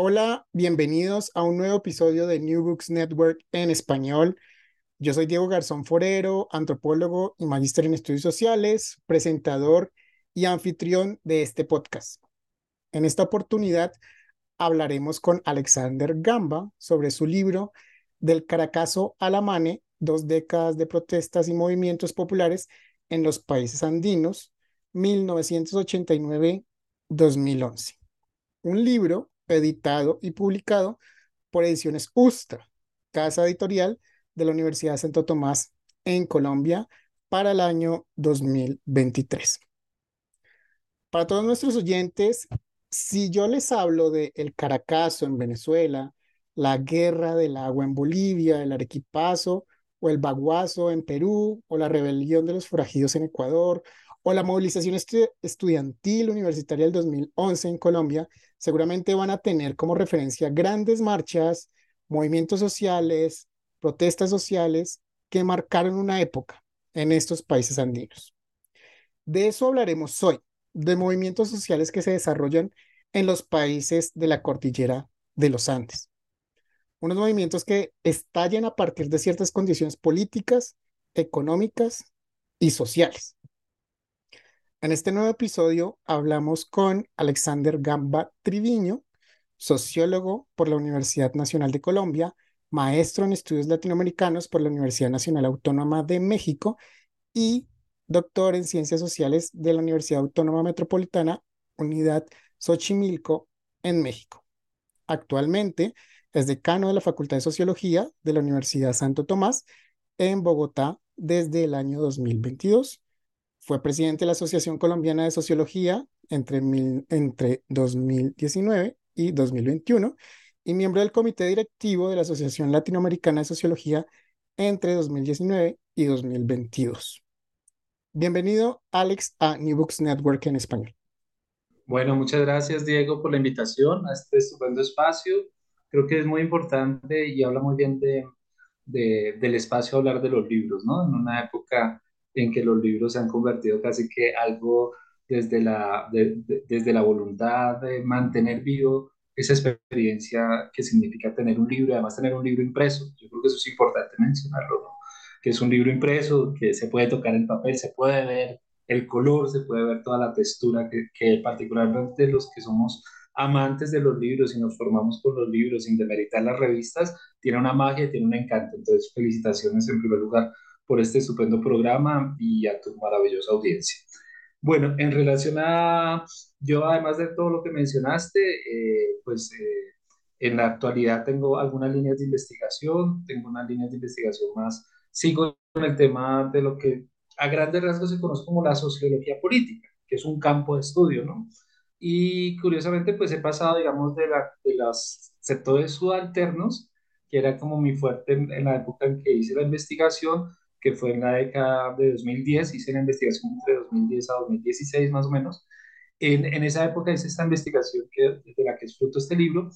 Hola, bienvenidos a un nuevo episodio de New Books Network en español. Yo soy Diego Garzón Forero, antropólogo y magíster en estudios sociales, presentador y anfitrión de este podcast. En esta oportunidad hablaremos con Alexander Gamba sobre su libro Del Caracazo a la Mane, dos décadas de protestas y movimientos populares en los países andinos, 1989-2011. Un libro editado y publicado por Ediciones Ustra, casa editorial de la Universidad de Santo Tomás en Colombia para el año 2023. Para todos nuestros oyentes, si yo les hablo de el Caracazo en Venezuela, la guerra del agua en Bolivia, el Arequipazo o el Baguazo en Perú, o la rebelión de los forajidos en Ecuador, o la movilización estudiantil universitaria del 2011 en Colombia, seguramente van a tener como referencia grandes marchas, movimientos sociales, protestas sociales que marcaron una época en estos países andinos. De eso hablaremos hoy, de movimientos sociales que se desarrollan en los países de la cordillera de los Andes. Unos movimientos que estallan a partir de ciertas condiciones políticas, económicas y sociales. En este nuevo episodio hablamos con Alexander Gamba Triviño, sociólogo por la Universidad Nacional de Colombia, maestro en estudios latinoamericanos por la Universidad Nacional Autónoma de México y doctor en ciencias sociales de la Universidad Autónoma Metropolitana, Unidad Xochimilco, en México. Actualmente es decano de la Facultad de Sociología de la Universidad Santo Tomás en Bogotá desde el año 2022 fue presidente de la Asociación Colombiana de Sociología entre, entre 2019 y 2021 y miembro del comité directivo de la Asociación Latinoamericana de Sociología entre 2019 y 2022. Bienvenido, Alex, a New Books Network en español. Bueno, muchas gracias, Diego, por la invitación a este estupendo espacio. Creo que es muy importante y habla muy bien de, de, del espacio hablar de los libros, ¿no? En una época en que los libros se han convertido casi que algo desde la, desde la voluntad de mantener vivo esa experiencia que significa tener un libro, además tener un libro impreso. Yo creo que eso es importante mencionarlo, que es un libro impreso, que se puede tocar el papel, se puede ver el color, se puede ver toda la textura, que, que particularmente los que somos amantes de los libros y nos formamos con los libros sin demeritar las revistas, tiene una magia, tiene un encanto. Entonces, felicitaciones en primer lugar por este estupendo programa y a tu maravillosa audiencia. Bueno, en relación a, yo además de todo lo que mencionaste, eh, pues eh, en la actualidad tengo algunas líneas de investigación, tengo unas líneas de investigación más, sigo con el tema de lo que a grandes rasgos se conoce como la sociología política, que es un campo de estudio, ¿no? Y curiosamente, pues he pasado, digamos, de, la, de los sectores subalternos, que era como mi fuerte en la época en que hice la investigación, que fue en la década de 2010, hice la investigación entre 2010 a 2016 más o menos, En, en esa época hice esta investigación que, de la que es fruto este libro,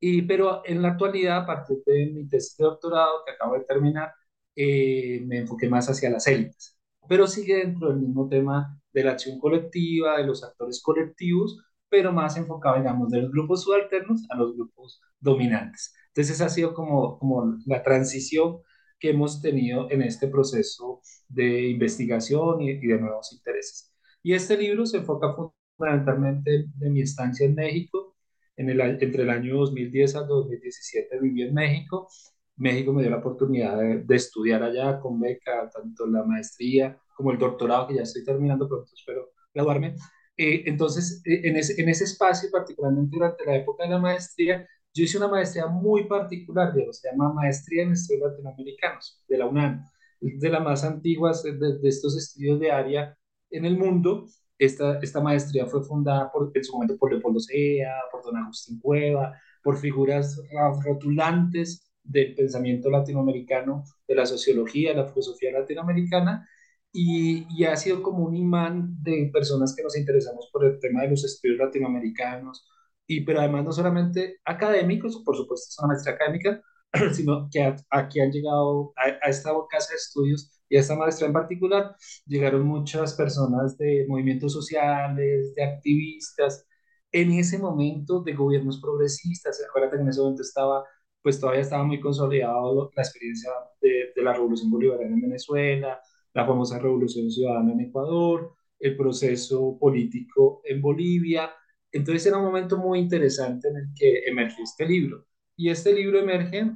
y, pero en la actualidad, a partir de mi tesis de doctorado que acabo de terminar, eh, me enfoqué más hacia las élites, pero sigue dentro del mismo tema de la acción colectiva, de los actores colectivos, pero más enfocado, digamos, de los grupos subalternos a los grupos dominantes. Entonces, esa ha sido como, como la transición que hemos tenido en este proceso de investigación y, y de nuevos intereses. Y este libro se enfoca fundamentalmente en mi estancia en México. En el, entre el año 2010 al 2017 viví en México. México me dio la oportunidad de, de estudiar allá con beca, tanto la maestría como el doctorado, que ya estoy terminando pronto, espero graduarme. Eh, entonces, eh, en, ese, en ese espacio, particularmente durante la época de la maestría, yo hice una maestría muy particular, se llama Maestría en Estudios Latinoamericanos, de la UNAM, de las más antiguas de, de, estos estudios de área en el mundo. Esta, esta maestría fue fundada por, en su momento por Leopoldo Sea, por don Agustín Cueva, por figuras rotulantes del pensamiento latinoamericano, de la sociología, de la filosofía latinoamericana, y, y, ha sido como un imán de personas que nos interesamos por el tema de los estudios latinoamericanos, y, pero además no solamente académicos, por supuesto es una maestría académica, sino que aquí han llegado a, a, esta casa de estudios y a esta maestría en particular, llegaron muchas personas de movimientos sociales, de activistas, en ese momento de gobiernos progresistas, acuérdate que en ese momento estaba, pues todavía estaba muy consolidado la experiencia de, de la revolución bolivariana en Venezuela, la famosa Revolución Ciudadana en Ecuador, el proceso político en Bolivia. Entonces era un momento muy interesante en el que emergió este libro. Y este libro emerge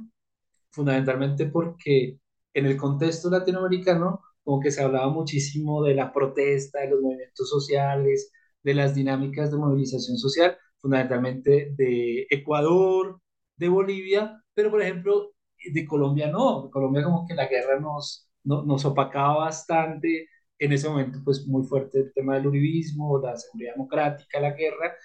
fundamentalmente porque en el contexto latinoamericano, como que se hablaba muchísimo de la protesta, de los movimientos sociales, de las dinámicas de movilización social, fundamentalmente de Ecuador, de Bolivia, pero por ejemplo de Colombia no, Colombia como que la guerra nos, nos opacaba bastante en ese momento, pues muy fuerte el tema del uribismo, la seguridad democrática, la guerra,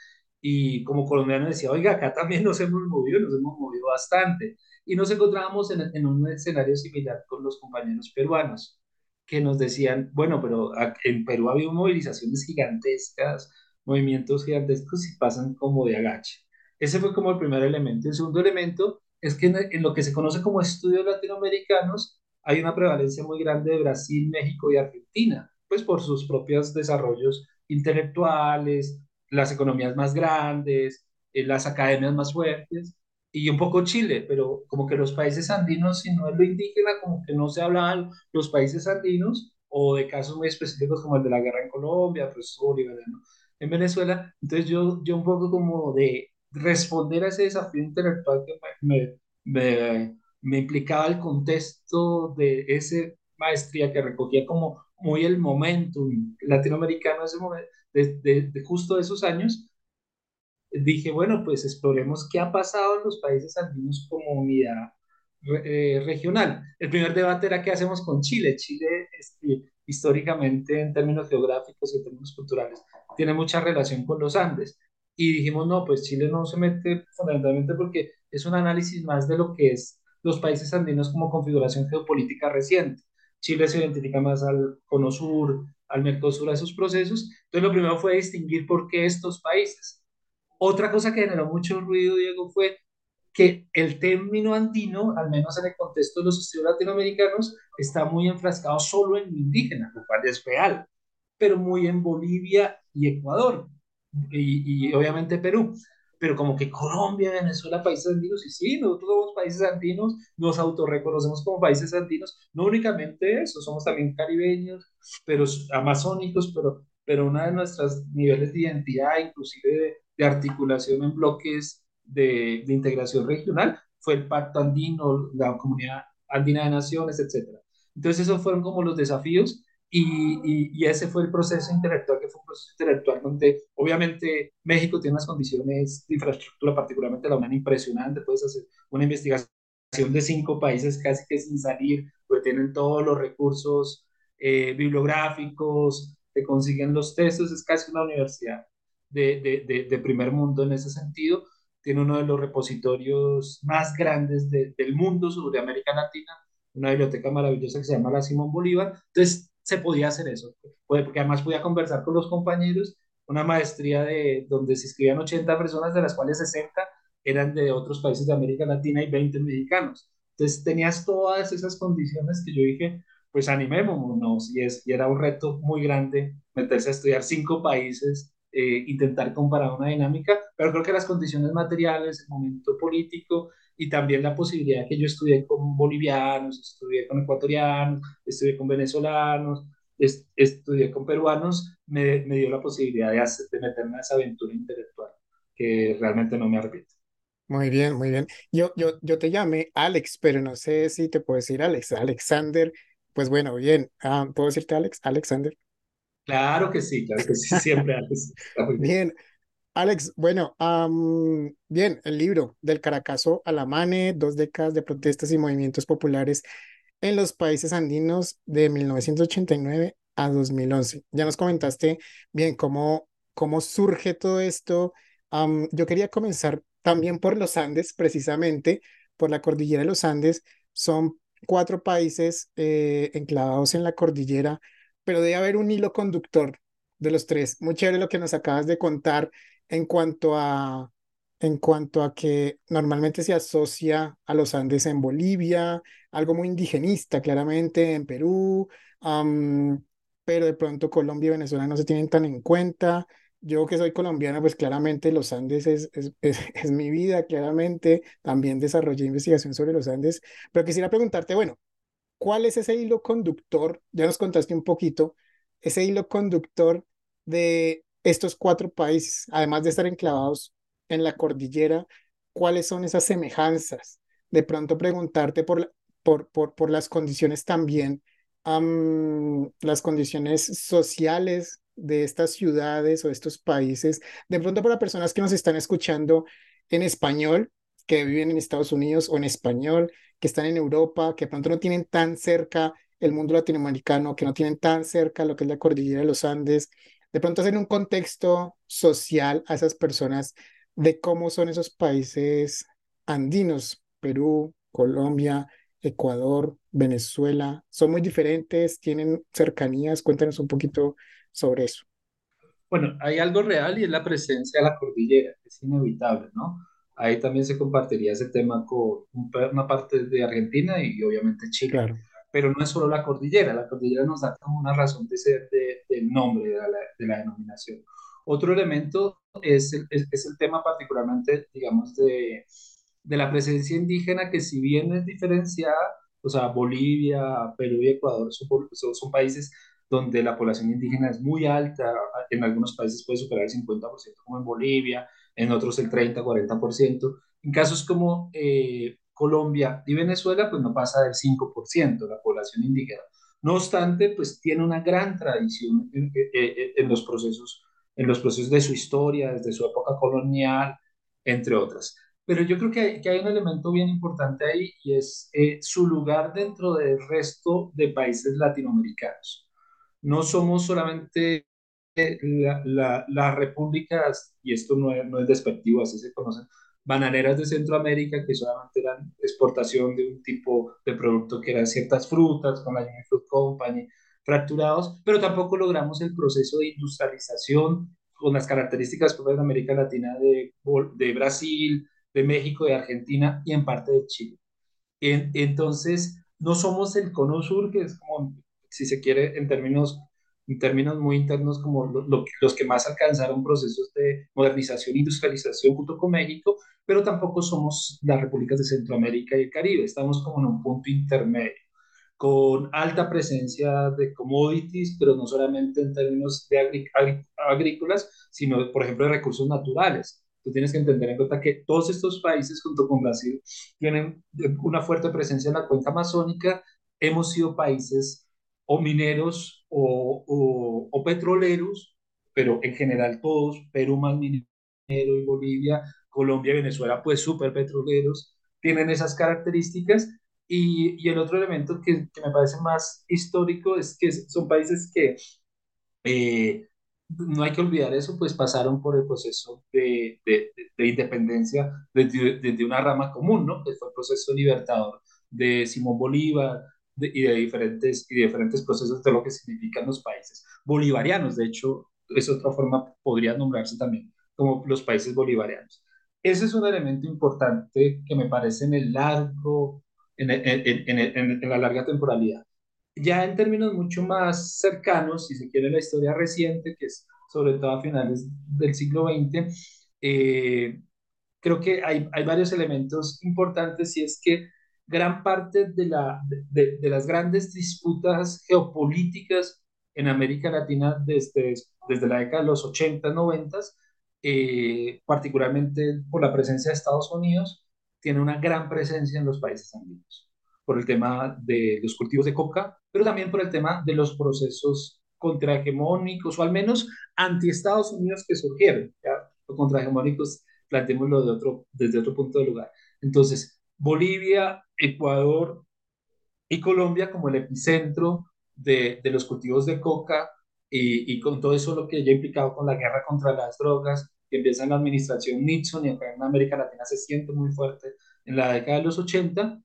y como colombiano decía, oiga, acá también nos hemos movido, nos hemos movido bastante, y nos encontrábamos en, en un escenario similar con los compañeros peruanos, que nos decían, bueno, pero en Perú ha habido movilizaciones gigantescas, movimientos gigantescos y pasan como de agache. Ese fue como el primer elemento. El segundo elemento es que en, en lo que se conoce como estudios latinoamericanos, hay una prevalencia muy grande de Brasil, México y Argentina, pues por sus propios desarrollos intelectuales, las economías más grandes, eh, las academias más fuertes, y un poco Chile, pero como que los países andinos, si no es lo indígena, como que no se hablaban los países andinos, o de casos muy específicos como el de la guerra en Colombia, pues Bolívar, ¿no? en Venezuela. Entonces yo, yo un poco como de responder a ese desafío intelectual que me, me, me implicaba el contexto de esa maestría que recogía como muy el momentum latinoamericano ese momento, de, de, justo esos años, dije, bueno, pues exploremos qué ha pasado en los países andinos como unidad eh, regional. El primer debate era qué hacemos con Chile. Chile, este, históricamente, en términos geográficos y términos culturales, tiene mucha relación con los Andes. Y dijimos, no, pues Chile no se mete fundamentalmente porque es un análisis más de lo que es los países andinos como configuración geopolítica reciente. Chile se identifica más al Cono Sur, al Mercosur, a esos procesos. Entonces, lo primero fue distinguir por qué estos países. Otra cosa que generó mucho ruido, Diego, fue que el término andino, al menos en el contexto de los estudios latinoamericanos, está muy enfrascado solo en indígena, lo cual es real, pero muy en Bolivia y Ecuador, y, y obviamente Perú pero como que Colombia, Venezuela, países andinos, y sí, nosotros somos países andinos, nos autorreconocemos como países andinos, no únicamente eso, somos también caribeños, pero amazónicos, pero, pero uno de nuestros niveles de identidad, inclusive de, de articulación en bloques de, de, integración regional, fue el Pacto Andino, la Comunidad Andina de Naciones, etc. Entonces esos fueron como los desafíos y, y, ese fue el proceso intelectual, que fue un proceso intelectual donde obviamente México tiene unas condiciones de infraestructura, particularmente la UNAM, impresionante. Puedes hacer una investigación de cinco países casi que sin salir, porque tienen todos los recursos eh, bibliográficos, te consiguen los textos, es casi una universidad de, de, de, de, primer mundo en ese sentido. Tiene uno de los repositorios más grandes del mundo sobre América Latina, una biblioteca maravillosa que se llama la Simón Bolívar. Entonces, se podía hacer eso, porque además podía conversar con los compañeros, una maestría de, donde se inscribían 80 personas, de las cuales 60 eran de otros países de América Latina y 20 mexicanos. Entonces tenías todas esas condiciones que yo dije, pues animémonos, y, es, y era un reto muy grande meterse a estudiar cinco países, eh, intentar comparar una dinámica, pero creo que las condiciones materiales, el momento político y también la posibilidad que yo estudié con bolivianos, estudié con ecuatorianos, estudié con venezolanos, estudié con peruanos, me, me, dio la posibilidad de, hacer, de meterme a esa aventura intelectual, que realmente no me arrepiento. Muy bien, muy bien. Yo, yo, yo te llamé Alex, pero no sé si te puedo decir Alex. Alexander, pues bueno, bien. Ah, ¿Puedo decirte Alex? Alexander. Claro que sí, claro que sí, siempre Alex. bien. Alex, bueno, bien, el libro del Caracazo a la Mane, dos décadas de protestas y movimientos populares en los países andinos de 1989 a 2011. Ya nos comentaste bien cómo, cómo surge todo esto. yo quería comenzar también por los Andes, precisamente por la cordillera de los Andes. Son cuatro países eh, enclavados en la cordillera, pero debe haber un hilo conductor de los tres. Muy chévere lo que nos acabas de contar en cuanto a, en cuanto a que normalmente se asocia a los Andes en Bolivia, algo muy indigenista, claramente, en Perú, pero de pronto Colombia y Venezuela no se tienen tan en cuenta. Yo que soy colombiana, pues claramente los Andes es, es, es, mi vida, claramente. También desarrollé investigación sobre los Andes, pero quisiera preguntarte, bueno, ¿cuál es ese hilo conductor? Ya nos contaste un poquito, ese hilo conductor de estos cuatro países, además de estar enclavados en la cordillera, ¿cuáles son esas semejanzas? De pronto preguntarte por, por, por, por las condiciones también, las condiciones sociales de estas ciudades o estos países, de pronto para personas que nos están escuchando en español, que viven en Estados Unidos o en español, que están en Europa, que de pronto no tienen tan cerca el mundo latinoamericano, que no tienen tan cerca lo que es la cordillera de los Andes, de pronto hacer un contexto social a esas personas de cómo son esos países andinos, Perú, Colombia, Ecuador, Venezuela, son muy diferentes, tienen cercanías, cuéntanos un poquito sobre eso. Bueno, hay algo real y es la presencia de la cordillera, es inevitable, ¿no? Ahí también se compartiría ese tema con una parte de Argentina y obviamente Chile. Claro pero no es solo la cordillera, la cordillera nos da como una razón de ser del nombre de la, de la, denominación. Otro elemento es el, es, el tema particularmente, digamos, de, de, la presencia indígena, que si bien es diferenciada, o sea, Bolivia, Perú y Ecuador son, son, países donde la población indígena es muy alta, en algunos países puede superar el 50%, como en Bolivia, en otros el 30, 40%. En casos como eh, Colombia y Venezuela, pues no pasa del 5% la población indígena. No obstante, pues tiene una gran tradición en, los procesos, en los procesos de su historia, desde su época colonial, entre otras. Pero yo creo que hay, que hay un elemento bien importante ahí y es eh, su lugar dentro del resto de países latinoamericanos. No somos solamente eh, las repúblicas, y esto no es, no es despectivo, así se conocen, bananeras de Centroamérica que solamente eran exportación de un tipo de producto que eran ciertas frutas con la Union Fruit Company, fracturados, pero tampoco logramos el proceso de industrialización con las características propias de América Latina de, de Brasil, de México, de Argentina y en parte de Chile. entonces, no somos el cono sur, que es como, si se quiere, en términos en términos muy internos como los que más alcanzaron procesos de modernización e industrialización junto con México, pero tampoco somos las repúblicas de Centroamérica y el Caribe, estamos como en un punto intermedio, con alta presencia de commodities, pero no solamente en términos de agrícolas, sino, por ejemplo, de recursos naturales. Tú tienes que entender en cuenta que todos estos países, junto con Brasil, tienen una fuerte presencia en la cuenca amazónica. Hemos sido países o mineros o, o, petroleros, pero en general todos, Perú más minero y Bolivia, Colombia y Venezuela, pues súper petroleros, tienen esas características. Y, y el otro elemento que, que, me parece más histórico es que son países que, eh, no hay que olvidar eso, pues pasaron por el proceso de, de, de independencia desde, desde, una rama común, ¿no? Que fue el proceso libertador de Simón Bolívar, y, de diferentes, y diferentes procesos de lo que significan los países bolivarianos. De hecho, es otra forma, podría nombrarse también como los países bolivarianos. Ese es un elemento importante que me parece en el largo, en, en, en, en la larga temporalidad. Ya en términos mucho más cercanos, si se quiere la historia reciente, que es sobre todo a finales del siglo XX, eh, creo que hay, hay, varios elementos importantes y es que gran parte de, la, de, de, las grandes disputas geopolíticas en América Latina desde, desde la década de los 80, 90, eh, particularmente por la presencia de Estados Unidos, tiene una gran presencia en los países andinos, por el tema de los cultivos de coca, pero también por el tema de los procesos contrahegemónicos, o al menos anti-Estados Unidos que surgieron. ¿ya? Los contrahegemónicos, planteémoslo de otro, desde otro punto de lugar. Entonces, Bolivia, Ecuador y Colombia como el epicentro de, de los cultivos de coca y, y, con todo eso lo que ya implicado con la guerra contra las drogas, que empieza en la administración Nixon y acá en América Latina se siente muy fuerte en la década de los 80,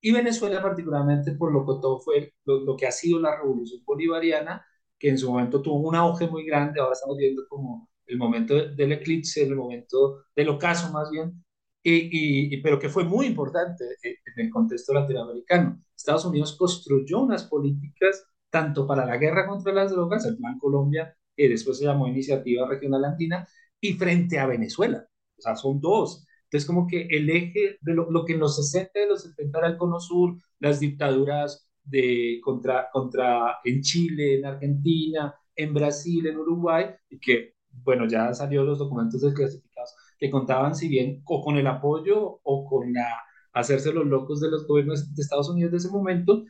y Venezuela particularmente por lo que todo fue lo, lo que ha sido la revolución bolivariana, que en su momento tuvo un auge muy grande, ahora estamos viendo como el momento del eclipse, el momento del ocaso más bien, y, y, pero que fue muy importante en el contexto latinoamericano. Estados Unidos construyó unas políticas tanto para la guerra contra las drogas, el Plan Colombia, que después se llamó Iniciativa Regional Andina, y frente a Venezuela. O sea, son dos. Entonces, como que el eje de lo, lo que en los 60 de los 70 era el Cono Sur, las dictaduras de, contra, contra, en Chile, en Argentina, en Brasil, en Uruguay, y que, bueno, ya salió los documentos desclasificados, que contaban, si bien, o con el apoyo o con la, hacerse los locos de los gobiernos de Estados Unidos de ese momento,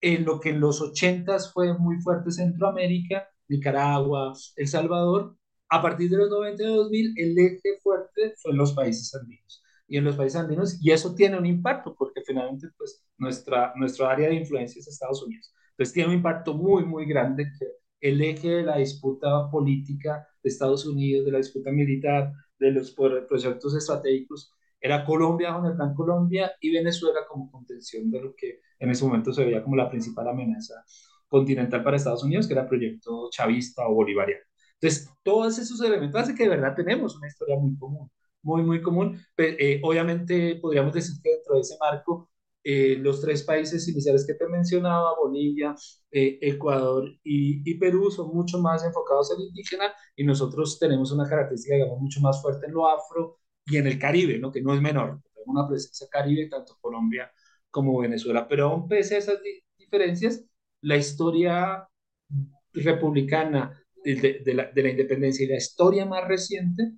en lo que en los 80 fue muy fuerte Centroamérica, Nicaragua, El Salvador, a partir de los 90 y 2000, el eje fuerte fue en los países andinos. Y en los países andinos, y eso tiene un impacto, porque finalmente, pues, nuestra, nuestra área de influencia es Estados Unidos. Entonces, tiene un impacto muy, muy grande que el eje de la disputa política de Estados Unidos, de la disputa militar, de los proyectos estratégicos, era Colombia con el Plan Colombia y Venezuela como contención de lo que en ese momento se veía como la principal amenaza continental para Estados Unidos, que era el proyecto chavista o bolivariano. Entonces, todos esos elementos hacen que de verdad tenemos una historia muy común, muy, muy común. Eh, obviamente, podríamos decir que dentro de ese marco, eh, los tres países iniciales que te mencionaba, Bolivia, eh, Ecuador y, y, Perú, son mucho más enfocados en indígena y nosotros tenemos una característica, digamos, mucho más fuerte en lo afro y en el Caribe, ¿no? que no es menor. Tenemos una presencia caribe, tanto Colombia como Venezuela. Pero aún pese a esas di diferencias, la historia republicana de, de, la, de, la, independencia y la historia más reciente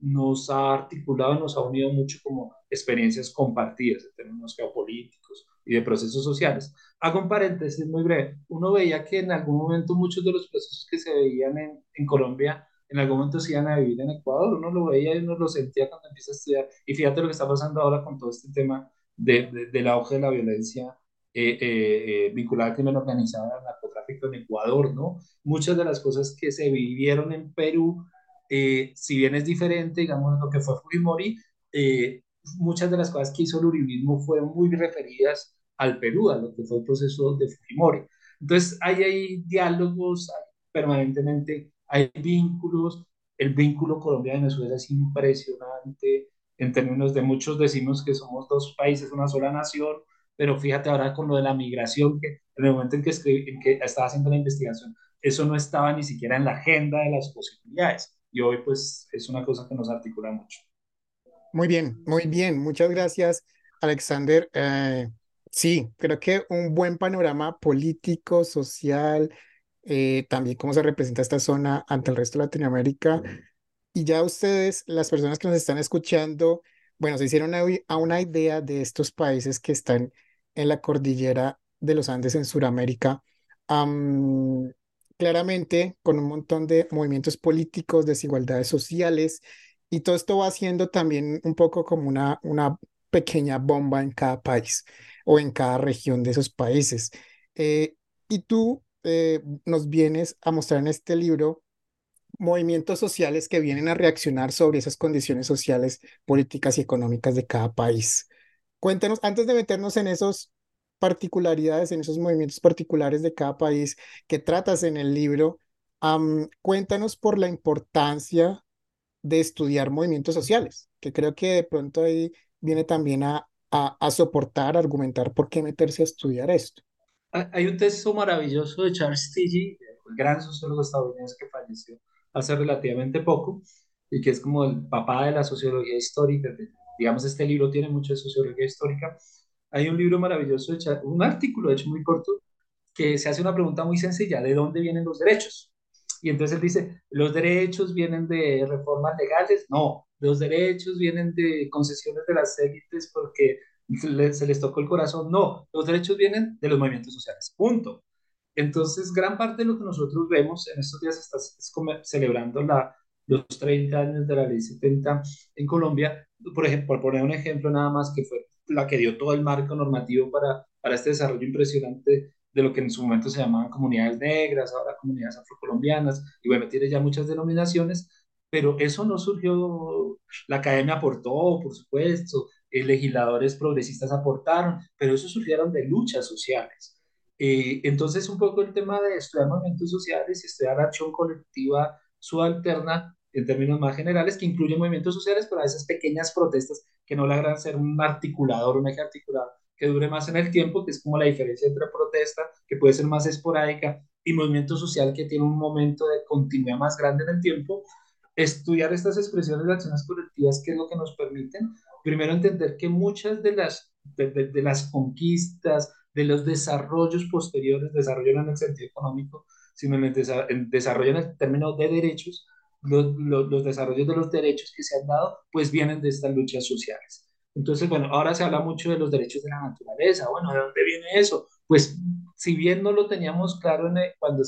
nos ha articulado, nos ha unido mucho como experiencias compartidas en términos geopolíticos y de procesos sociales. Hago un paréntesis muy breve. Uno veía que en algún momento muchos de los procesos que se veían en, en Colombia en algún momento se iban a vivir en Ecuador, uno lo veía y uno lo sentía cuando empieza a estudiar. Y fíjate lo que está pasando ahora con todo este tema de, de, del auge de la violencia eh, eh, eh, vinculada al crimen organizado, al narcotráfico en Ecuador, ¿no? Muchas de las cosas que se vivieron en Perú, eh, si bien es diferente, digamos, lo que fue Fujimori, eh, muchas de las cosas que hizo el uribismo fueron muy referidas al Perú, a lo que fue el proceso de Fujimori. Entonces, hay, hay diálogos permanentemente, hay vínculos, el vínculo Colombia-Venezuela es impresionante en términos de muchos decimos que somos dos países, una sola nación, pero fíjate ahora con lo de la migración, que en el momento en que, escribí, en que estaba haciendo la investigación, eso no estaba ni siquiera en la agenda de las posibilidades. Y hoy pues es una cosa que nos articula mucho. Muy bien, muy bien. Muchas gracias, Alexander. Eh, sí, creo que un buen panorama político, social, eh, también cómo se representa esta zona ante el resto de Latinoamérica. Y ya ustedes, las personas que nos están escuchando, bueno, se hicieron a, una idea de estos países que están en la cordillera de los Andes en Sudamérica, um, claramente con un montón de movimientos políticos, desigualdades sociales, y todo esto va haciendo también un poco como una, una pequeña bomba en cada país o en cada región de esos países. Eh, y tú eh, nos vienes a mostrar en este libro movimientos sociales que vienen a reaccionar sobre esas condiciones sociales, políticas y económicas de cada país. Cuéntanos, antes de meternos en esos particularidades, en esos movimientos particulares de cada país que tratas en el libro, cuéntanos por la importancia de estudiar movimientos sociales, que creo que de pronto ahí viene también a, a, soportar, a argumentar por qué meterse a estudiar esto. Hay un texto maravilloso de Charles Tilly, el gran sociólogo estadounidense que falleció hace relativamente poco, y que es como el papá de la sociología histórica. Digamos, este libro tiene mucho de sociología histórica. Hay un libro maravilloso, un artículo, de hecho, muy corto, que se hace una pregunta muy sencilla, ¿de dónde vienen los derechos? Y entonces él dice, ¿los derechos vienen de reformas legales? No, los derechos vienen de concesiones de las élites porque se les tocó el corazón. No, los derechos vienen de los movimientos sociales. Punto. Entonces, gran parte de lo que nosotros vemos en estos días está celebrando la, los 30 años de la ley 70 en Colombia, por ejemplo, por poner un ejemplo nada más, que fue la que dio todo el marco normativo para, para este desarrollo impresionante de lo que en su momento se llamaban comunidades negras, ahora comunidades afrocolombianas, y bueno, tiene ya muchas denominaciones, pero eso no surgió, la academia aportó, por supuesto, eh, legisladores progresistas aportaron, pero eso surgieron de luchas sociales. Eh, entonces, un poco el tema de estudiar movimientos sociales y estudiar acción colectiva subalterna en términos más generales, que incluye movimientos sociales, pero a veces pequeñas protestas que no logran ser un articulador, un eje articulador que dure más en el tiempo, que es como la diferencia entre protesta, que puede ser más esporádica, y movimiento social que tiene un momento de continuidad más grande en el tiempo. Estudiar estas expresiones de acciones colectivas, que es lo que nos permiten, primero entender que muchas de las, de, las conquistas, de los desarrollos posteriores, desarrollo no en el sentido económico, sino en el desarrollo en el término de derechos, los, los, los, desarrollos de los derechos que se han dado, pues vienen de estas luchas sociales. Entonces, bueno, ahora se habla mucho de los derechos de la naturaleza. Bueno, ¿de dónde viene eso? Pues, si bien no lo teníamos claro en cuando,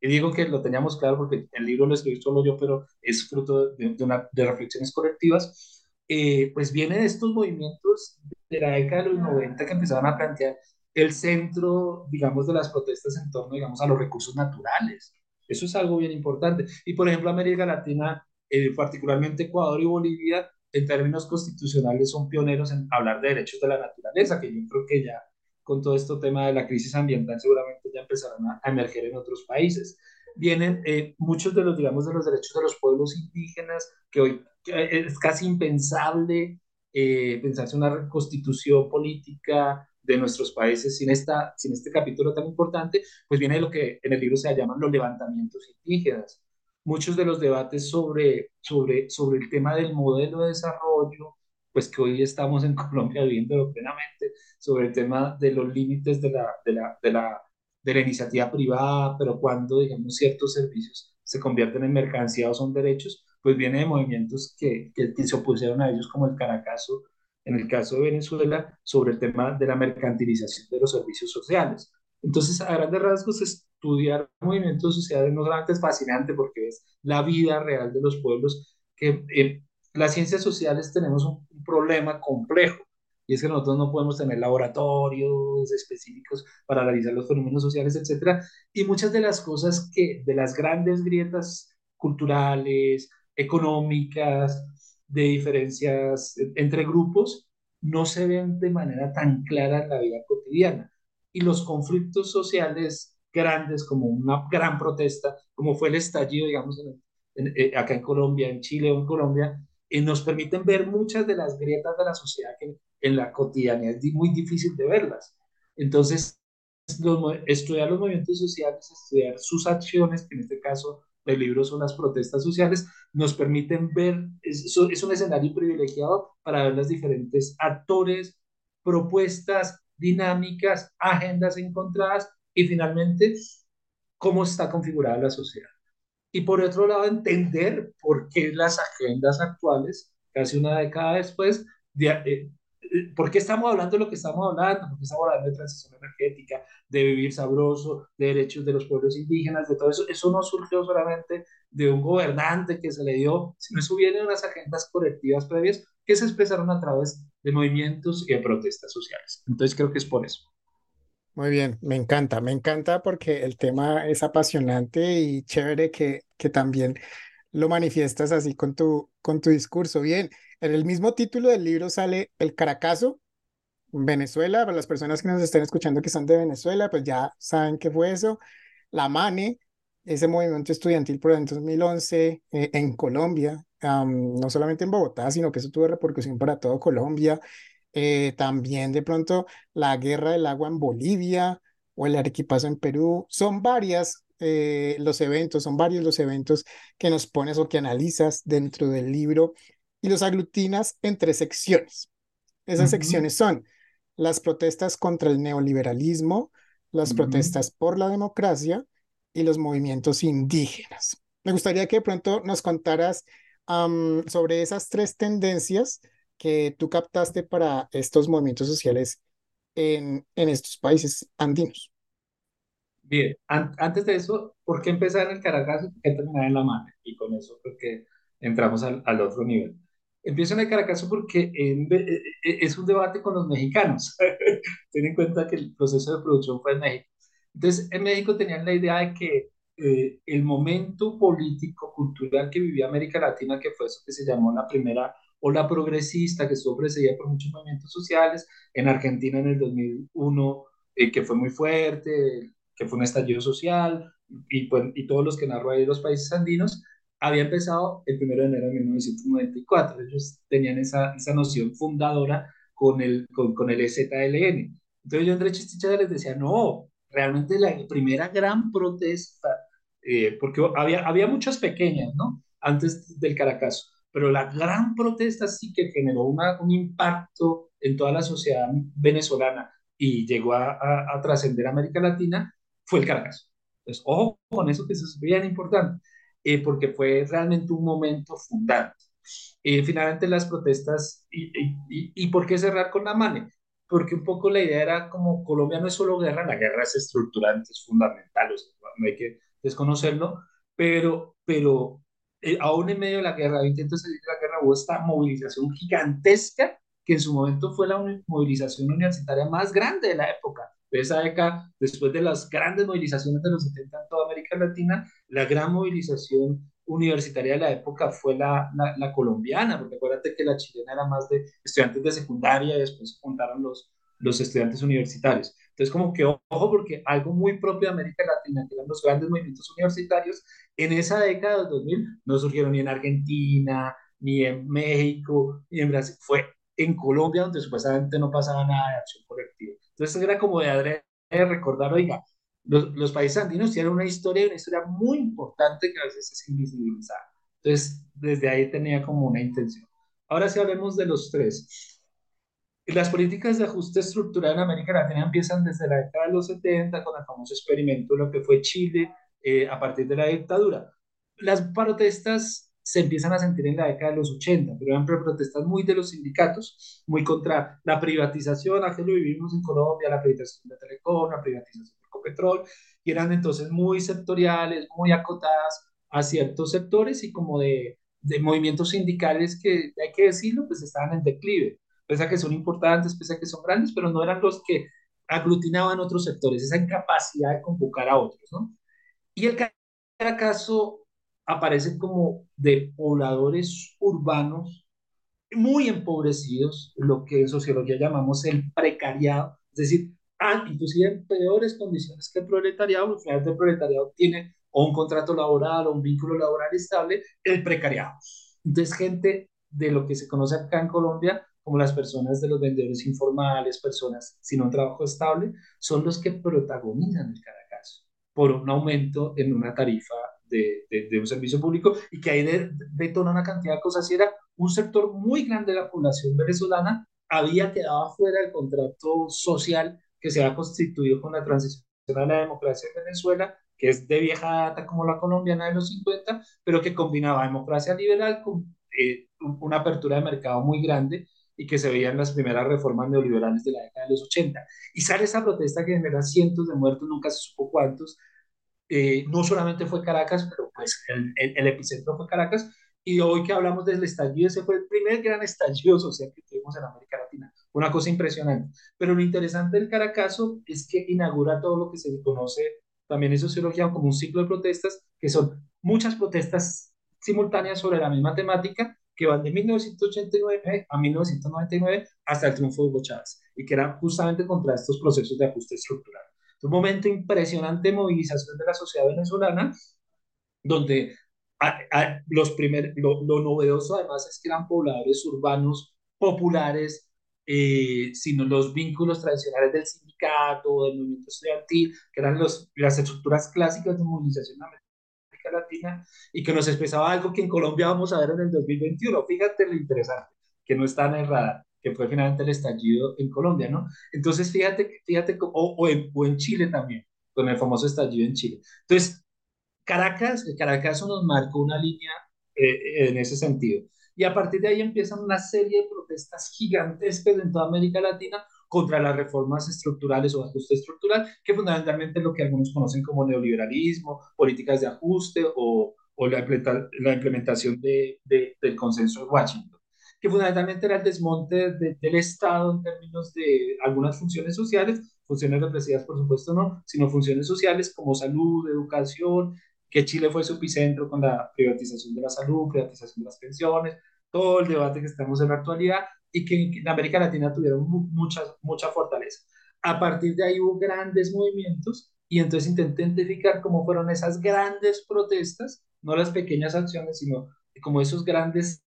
y digo que lo teníamos claro porque el libro lo escribí solo yo, pero es fruto de, una, de reflexiones colectivas, eh, pues viene de estos movimientos de la década de los 90 que empezaron a plantear el centro, digamos, de las protestas en torno, digamos, a los recursos naturales. Eso es algo bien importante. Y, por ejemplo, América Latina, eh, particularmente Ecuador y Bolivia, en términos constitucionales son pioneros en hablar de derechos de la naturaleza, que yo creo que ya con todo este tema de la crisis ambiental seguramente ya empezaron a, emerger en otros países. Vienen eh, muchos de los, digamos, de los derechos de los pueblos indígenas, que hoy es casi impensable eh, pensarse una constitución política de nuestros países sin, esta, sin este capítulo tan importante, pues viene lo que en el libro se llaman los levantamientos indígenas, muchos de los debates sobre, sobre, sobre el tema del modelo de desarrollo, pues que hoy estamos en Colombia viviendo plenamente, sobre el tema de los límites de la, de la, de la, de la iniciativa privada, pero cuando, digamos, ciertos servicios se convierten en mercancía o son derechos, pues viene de movimientos que, que, que se opusieron a ellos, como el Caracazo, en el caso de Venezuela, sobre el tema de la mercantilización de los servicios sociales. Entonces, a grandes rasgos, estudiar movimientos sociales no solamente es fascinante porque es la vida real de los pueblos, que las ciencias sociales tenemos un, problema complejo, y es que nosotros no podemos tener laboratorios específicos para analizar los fenómenos sociales, etcétera, y muchas de las cosas que, de las grandes grietas culturales, económicas, de diferencias entre grupos, no se ven de manera tan clara en la vida cotidiana. Y los conflictos sociales grandes, como una gran protesta, como fue el estallido, digamos, eh, acá en Colombia, en Chile o en Colombia, eh, nos permiten ver muchas de las grietas de la sociedad que en la cotidianidad es muy difícil de verlas. Entonces, estudiar los movimientos sociales, estudiar sus acciones, que en este caso el libro son las protestas sociales, nos permiten ver, es, es un escenario privilegiado para ver los diferentes actores, propuestas, dinámicas, agendas encontradas y finalmente cómo está configurada la sociedad. Y por otro lado, entender por qué las agendas actuales, casi una década después, de, eh, eh, ¿por qué estamos hablando de lo que estamos hablando? ¿Por qué estamos hablando de transición energética, de vivir sabroso, de derechos de los pueblos indígenas, de todo eso? Eso no surgió solamente de un gobernante que se le dio, sino eso viene de unas agendas colectivas previas que se expresaron a través de movimientos y de protestas sociales. Entonces creo que es por eso. Muy bien, me encanta, me encanta porque el tema es apasionante y chévere que, que también lo manifiestas así con tu, con tu discurso. Bien, en el mismo título del libro sale el Caracazo, Venezuela, para las personas que nos estén escuchando que son de Venezuela, pues ya saben qué fue eso. La MANE, ese movimiento estudiantil por el 2011 eh, en Colombia, no solamente en Bogotá, sino que eso tuvo repercusión para todo Colombia. Eh, también de pronto la guerra del agua en Bolivia o el Arequipazo en Perú. Son varias eh, los eventos, son varios los eventos que nos pones o que analizas dentro del libro y los aglutinas en tres secciones. Esas secciones son las protestas contra el neoliberalismo, las protestas por la democracia y los movimientos indígenas. Me gustaría que de pronto nos contaras sobre esas tres tendencias que tú captaste para estos movimientos sociales en, en estos países andinos. Bien, antes de eso, ¿por qué empezar en Caracas y por qué terminar en La Mano? Y con eso creo que entramos al, al otro nivel. Empiezo en el Caracazo porque e, e, es un debate con los mexicanos. Ten en cuenta que el proceso de producción fue en México. Entonces, en México tenían la idea de que eh, el momento político, cultural que vivía América Latina, que fue eso que se llamó la primera ola progresista, que estuvo precedida por muchos movimientos sociales, en Argentina en el 2001, eh, que fue muy fuerte, que fue un estallido social, y, pues, y todos los que narró ahí los países andinos, había empezado el 1 de enero de 1994. Ellos tenían esa, esa noción fundadora con el, con, el EZLN. Entonces yo entre chistichas les decía, no, realmente la primera gran protesta, eh, porque había, había muchas pequeñas, ¿no? Antes del Caracazo, pero la gran protesta sí que generó una, un impacto en toda la sociedad venezolana y llegó a, a, trascender América Latina, fue el Caracazo. Entonces, ojo con eso que es bien importante, eh, porque fue realmente un momento fundante. Eh, finalmente las protestas, y, y, y, por qué cerrar con la MANE? porque un poco la idea era como Colombia no es solo guerra, la guerra es estructurante, es fundamental, no hay que desconocerlo, pero, pero eh, aún en medio de la guerra, de salir de la guerra, hubo esta movilización gigantesca que en su momento fue la movilización universitaria más grande de la época. De esa década, después de las grandes movilizaciones de los 70 en toda América Latina, la gran movilización universitaria de la época fue la, la, colombiana, porque acuérdate que la chilena era más de estudiantes de secundaria y después juntaron los, los estudiantes universitarios. Entonces, como que ojo, porque algo muy propio de América Latina, que eran los grandes movimientos universitarios, en esa década del 2000 no surgieron ni en Argentina, ni en México, ni en Brasil, fue en Colombia donde supuestamente no pasaba nada de acción colectiva. Entonces, era como de recordar, oiga, los, países andinos tienen una historia, una historia muy importante que a veces es invisibilizada. Entonces, desde ahí tenía como una intención. Ahora sí hablemos de los tres. Las políticas de ajuste estructural en América Latina empiezan desde la década de los 70 con el famoso experimento, lo que fue Chile eh, a partir de la dictadura. Las protestas se empiezan a sentir en la década de los 80, pero eran protestas muy de los sindicatos, muy contra la privatización, aquí lo vivimos en Colombia, la privatización de Telecom, la privatización petróleo y eran entonces muy sectoriales, muy acotadas a ciertos sectores y como de, de movimientos sindicales que, hay que decirlo, pues estaban en declive, pese a que son importantes, pese a que son grandes, pero no eran los que aglutinaban otros sectores, esa incapacidad de convocar a otros, ¿no? Y el caso aparece como de pobladores urbanos muy empobrecidos, lo que en sociología llamamos el precariado, es decir, ah, inclusive en peores condiciones que el proletariado, el proletariado tiene o un contrato laboral o un vínculo laboral estable, el precariado. Entonces, gente de lo que se conoce acá en Colombia como las personas de los vendedores informales, personas sin un trabajo estable, son los que protagonizan el Caracas por un aumento en una tarifa de, de, un servicio público y que ahí detona una cantidad de cosas. Y era un sector muy grande de la población venezolana había quedado fuera del contrato social que se ha constituido con la transición a la democracia en Venezuela, que es de vieja data como la colombiana de los 50, pero que combinaba democracia liberal con eh, una apertura de mercado muy grande y que se veía en las primeras reformas neoliberales de la década de los 80. Y sale esa protesta que genera cientos de muertos, nunca se supo cuántos. Eh, no solamente fue Caracas, pero pues el, el, epicentro fue Caracas. Y hoy que hablamos del estallido, ese fue el primer gran estallido social que tuvimos en América Latina una cosa impresionante. Pero lo interesante del Caracazo es que inaugura todo lo que se conoce también en sociología como un ciclo de protestas, que son muchas protestas simultáneas sobre la misma temática, que van de 1989 a 1999 hasta el triunfo de Hugo Chávez, y que eran justamente contra estos procesos de ajuste estructural. Un momento impresionante de movilización de la sociedad venezolana, donde los primer, lo, novedoso además es que eran pobladores urbanos populares, eh, sino los vínculos tradicionales del sindicato, del movimiento estudiantil, que eran los, las estructuras clásicas de movilización Latina, y que nos expresaba algo que en Colombia vamos a ver en el 2021. Fíjate lo interesante, que no está en el que fue finalmente el estallido en Colombia, ¿no? Entonces, fíjate, fíjate o, o, en, Chile también, con el famoso estallido en Chile. Entonces, Caracas, Caracas nos marcó una línea eh, en ese sentido. Y a partir de ahí empiezan una serie de protestas gigantescas en toda América Latina contra las reformas estructurales o ajuste estructural, que fundamentalmente es lo que algunos conocen como neoliberalismo, políticas de ajuste o, o la, la, implementación de, del consenso de Washington que fundamentalmente era el desmonte del Estado en términos de algunas funciones sociales, funciones represivas por supuesto no, sino funciones sociales como salud, educación, que Chile fue su epicentro con la privatización de la salud, privatización de las pensiones, todo el debate que estamos en la actualidad y que en América Latina tuvieron mucha, mucha fortaleza. A partir de ahí hubo grandes movimientos y entonces intenté identificar cómo fueron esas grandes protestas, no las pequeñas acciones, sino como esos grandes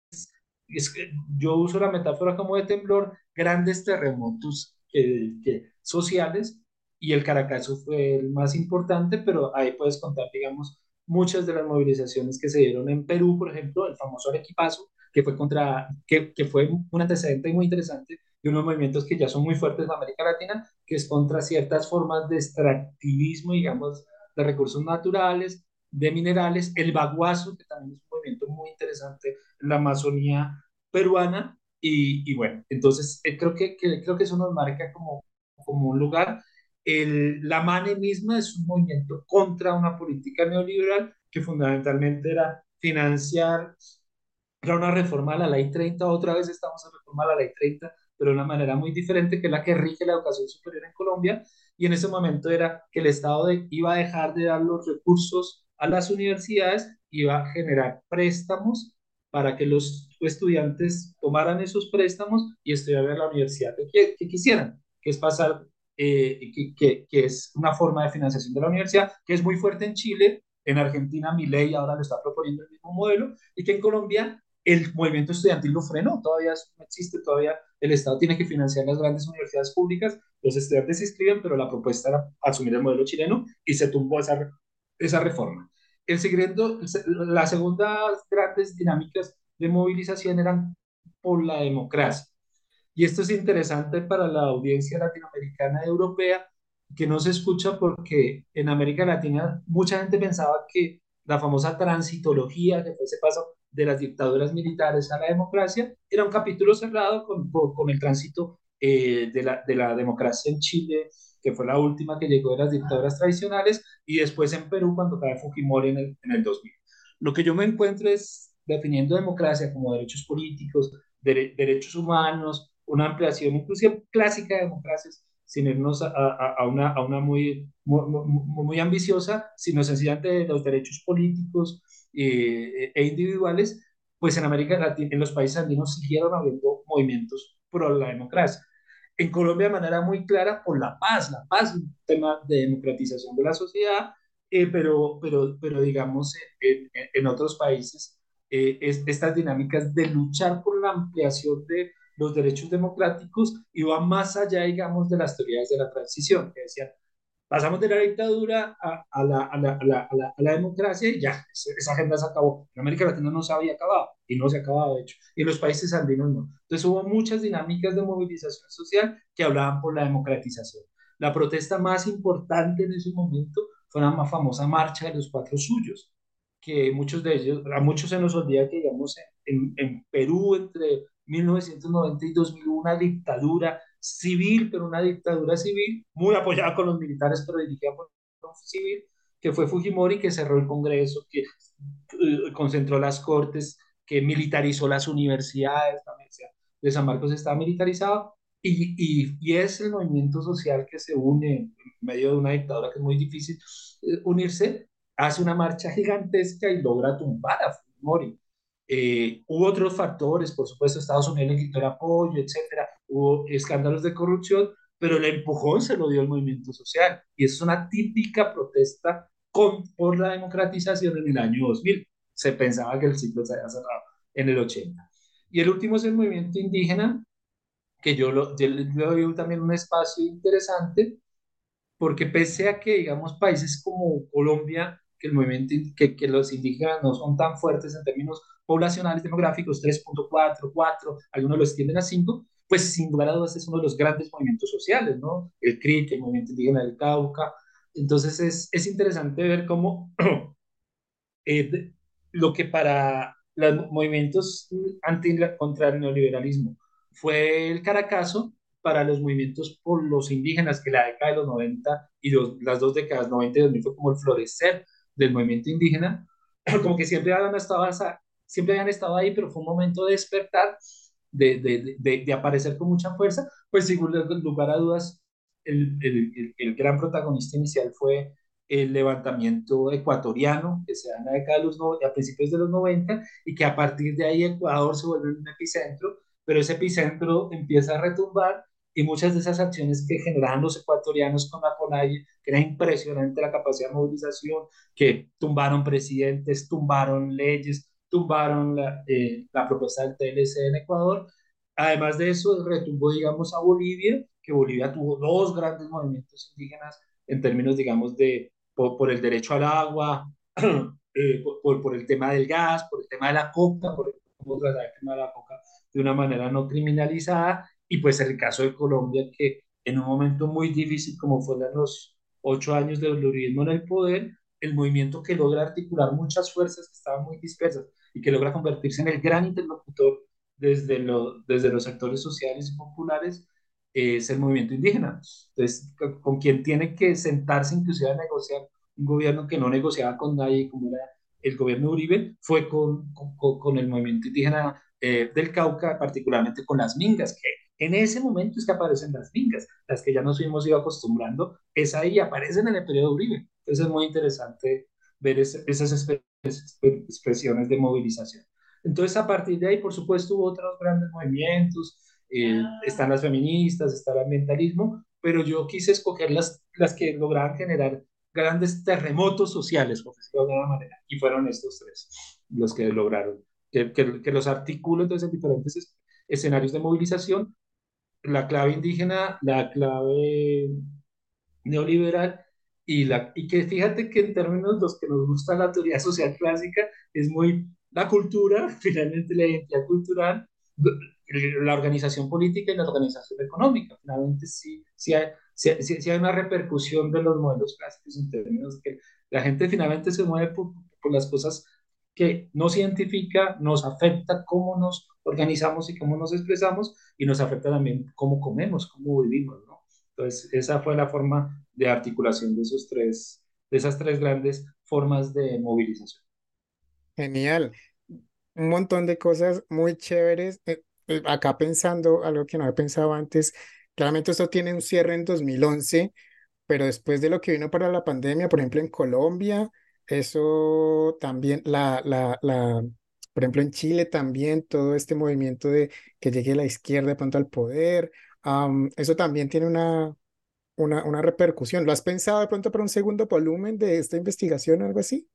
es que yo uso la metáfora como de temblor, grandes terremotos que, sociales, y el Caracazo fue el más importante, pero ahí puedes contar, digamos, muchas de las movilizaciones que se dieron en Perú, por ejemplo, el famoso Arequipazo, que fue contra, que, que fue un antecedente muy interesante de unos movimientos que ya son muy fuertes en América Latina, que es contra ciertas formas de extractivismo, digamos, de recursos naturales, de minerales, el baguazo, que también es un movimiento muy interesante en la Amazonía peruana, y, y bueno, entonces eh, creo, que, que, creo que eso nos marca como, como un lugar. El, la MANE misma es un movimiento contra una política neoliberal que fundamentalmente era financiar, era una reforma a la ley 30, otra vez estamos en reforma a la ley 30, pero de una manera muy diferente que la que rige la educación superior en Colombia, y en ese momento era que el Estado iba a dejar de dar los recursos a las universidades, iba a generar préstamos para que los estudiantes tomaran esos préstamos y estudiaran en la universidad que, quisieran, que es pasar, eh, que, que, es una forma de financiación de la universidad, que es muy fuerte en Chile, en Argentina mi ley ahora lo está proponiendo el mismo modelo, y que en Colombia el movimiento estudiantil lo frenó, todavía no existe, todavía el Estado tiene que financiar las grandes universidades públicas, los estudiantes se inscriben, pero la propuesta era asumir el modelo chileno y se tumbó esa, esa reforma. El siguiente, las segundas grandes dinámicas de movilización eran por la democracia. Y esto es interesante para la audiencia latinoamericana y europea, que no se escucha porque en América Latina mucha gente pensaba que la famosa transitología, que fue ese paso de las dictaduras militares a la democracia, era un capítulo cerrado con, con el tránsito eh, de, la, de la democracia en Chile, que fue la última que llegó de las dictaduras tradicionales, y después en Perú cuando cae Fujimori en el, en el 2000. Lo que yo me encuentro es definiendo democracia como derechos políticos, derechos humanos, una ampliación inclusive clásica de democracias, sin irnos a, una, a una muy, muy, muy, ambiciosa, sino sencillamente los derechos políticos eh, e individuales, pues en América Latina, en los países andinos siguieron habiendo movimientos pro la democracia. En Colombia de manera muy clara por la paz, la paz, un tema de democratización de la sociedad, eh, pero, pero, pero digamos en, en, otros países eh, es, estas dinámicas de luchar por la ampliación de los derechos democráticos iba más allá, digamos, de las teorías de la transición, que decían, pasamos de la dictadura a, a, la, a, la, a, la, democracia y ya, esa agenda se acabó. En América Latina no se había acabado y no se ha acabado, de hecho, y en los países andinos no. Entonces hubo muchas dinámicas de movilización social que hablaban por la democratización. La protesta más importante en ese momento fue la más famosa marcha de los cuatro suyos, que muchos de ellos, a muchos se nos olvida que, digamos, en, en Perú entre 1990 y 2001 una dictadura civil, pero una dictadura civil muy apoyada con los militares, pero dirigida por un civil, que fue Fujimori, que cerró el Congreso, que uh, concentró las cortes, que militarizó las universidades, también sea, de San Marcos está militarizado, y, y, y, es el movimiento social que se une en medio de una dictadura que es muy difícil eh, unirse, hace una marcha gigantesca y logra tumbar a Fujimori. Eh, hubo otros factores, por supuesto, Estados Unidos le quitó el apoyo, etcétera, hubo escándalos de corrupción, pero el empujón se lo dio el movimiento social. Y es una típica protesta con, por la democratización en el año 2000. Se pensaba que el ciclo se había cerrado en el 80. Y el último es el movimiento indígena, que yo lo, yo le doy también un espacio interesante, porque pese a que, digamos, países como Colombia, que, el movimiento, que, que los indígenas no son tan fuertes en términos poblacionales demográficos, 3.4, 4, algunos lo extienden a 5, pues sin lugar a dudas es uno de los grandes movimientos sociales, ¿no? El CRIT, el movimiento indígena del Cauca. Entonces es, es interesante ver cómo eh, lo que para los movimientos anti, contra el neoliberalismo fue el caracazo, para los movimientos por los indígenas, que la década de los 90 y las dos décadas, 90 y 2000, fue como el florecer del movimiento indígena, como que siempre habían estado, siempre habían estado ahí, pero fue un momento de despertar, de, de, de, aparecer con mucha fuerza, pues sin lugar a dudas, el, el, el, gran protagonista inicial fue el levantamiento ecuatoriano que se da en la década de los a principios de los 90 y que a partir de ahí Ecuador se vuelve un epicentro, pero ese epicentro empieza a retumbar y muchas de esas acciones que generaban los ecuatorianos con la CONAIE, que era impresionante la capacidad de movilización, que tumbaron presidentes, tumbaron leyes, tumbaron la, eh, la propuesta del TLC en Ecuador. Además de eso, retumbó, digamos, a Bolivia, que Bolivia tuvo dos grandes movimientos indígenas en términos, digamos, de por, el derecho al agua, eh, por, por, el tema del gas, por el tema de la coca, por el, tema de la coca de una manera no criminalizada, y pues el caso de Colombia, que en un momento muy difícil como fueron los ocho años del uribismo en el poder, el movimiento que logra articular muchas fuerzas que estaban muy dispersas y que logra convertirse en el gran interlocutor desde, lo, desde los sectores sociales y populares es el movimiento indígena. Entonces, con quien tiene que sentarse inclusive a negociar un gobierno que no negociaba con nadie, como era el gobierno de Uribe, fue con, con, con el movimiento indígena eh, del Cauca, particularmente con las mingas, que en ese momento es que aparecen las mingas, las que ya nos hemos ido acostumbrando, es ahí, aparecen en el periodo Uribe. Entonces es muy interesante ver esas expresiones de movilización. Entonces, a partir de ahí, por supuesto, hubo otros grandes movimientos, eh, están las feministas, está el ambientalismo, pero yo quise escoger las, las que lograban generar grandes terremotos sociales, por decirlo de alguna manera, y fueron estos tres los que lograron, que, que, que los articulo entonces en diferentes escenarios de movilización la clave indígena, la clave neoliberal y, la, y que fíjate que en términos los que nos gusta la teoría social clásica es muy la cultura, finalmente la identidad cultural, la organización política y la organización económica. Finalmente sí, sí, hay, sí, sí hay una repercusión de los modelos clásicos en términos de que la gente finalmente se mueve por, por las cosas que nos identifica, nos afecta cómo nos organizamos y cómo nos expresamos y nos afecta también cómo comemos, cómo vivimos, ¿no? Entonces, esa fue la forma de articulación de, esos tres, de esas tres grandes formas de movilización. Genial. Un montón de cosas muy chéveres. Eh, eh, acá pensando algo que no había pensado antes, claramente esto tiene un cierre en 2011, pero después de lo que vino para la pandemia, por ejemplo, en Colombia, eso también, la, la, la, por ejemplo, en Chile también todo este movimiento de que llegue la izquierda de pronto al poder, eso también tiene una, una, una repercusión. ¿Lo has pensado de pronto para un segundo volumen de esta investigación o algo así?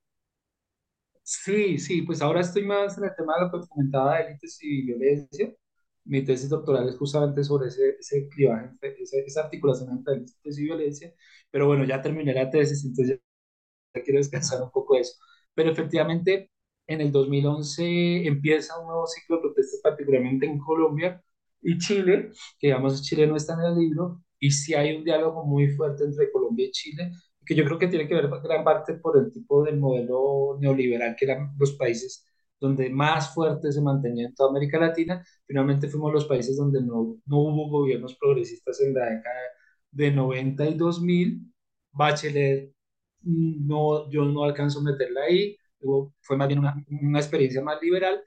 Sí, sí, pues ahora estoy más en el tema de lo que comentaba de élites y violencia. Mi tesis doctoral es justamente sobre ese, ese clivaje, esa, articulación entre élites y violencia. Pero bueno, ya terminé la tesis, entonces ya quiero descansar un poco de eso. Pero efectivamente, en el 2011 empieza un nuevo ciclo de protestas, particularmente en Colombia y Chile, que digamos Chile no está en el libro, y sí hay un diálogo muy fuerte entre Colombia y Chile, que yo creo que tiene que ver gran parte por el tipo de modelo neoliberal que eran los países donde más fuerte se mantenía en toda América Latina. Finalmente fuimos los países donde no, no hubo gobiernos progresistas en la década de 90 y 2000. Bachelet, mm, no, yo no alcanzo a meterla ahí fue más bien una, una experiencia más liberal,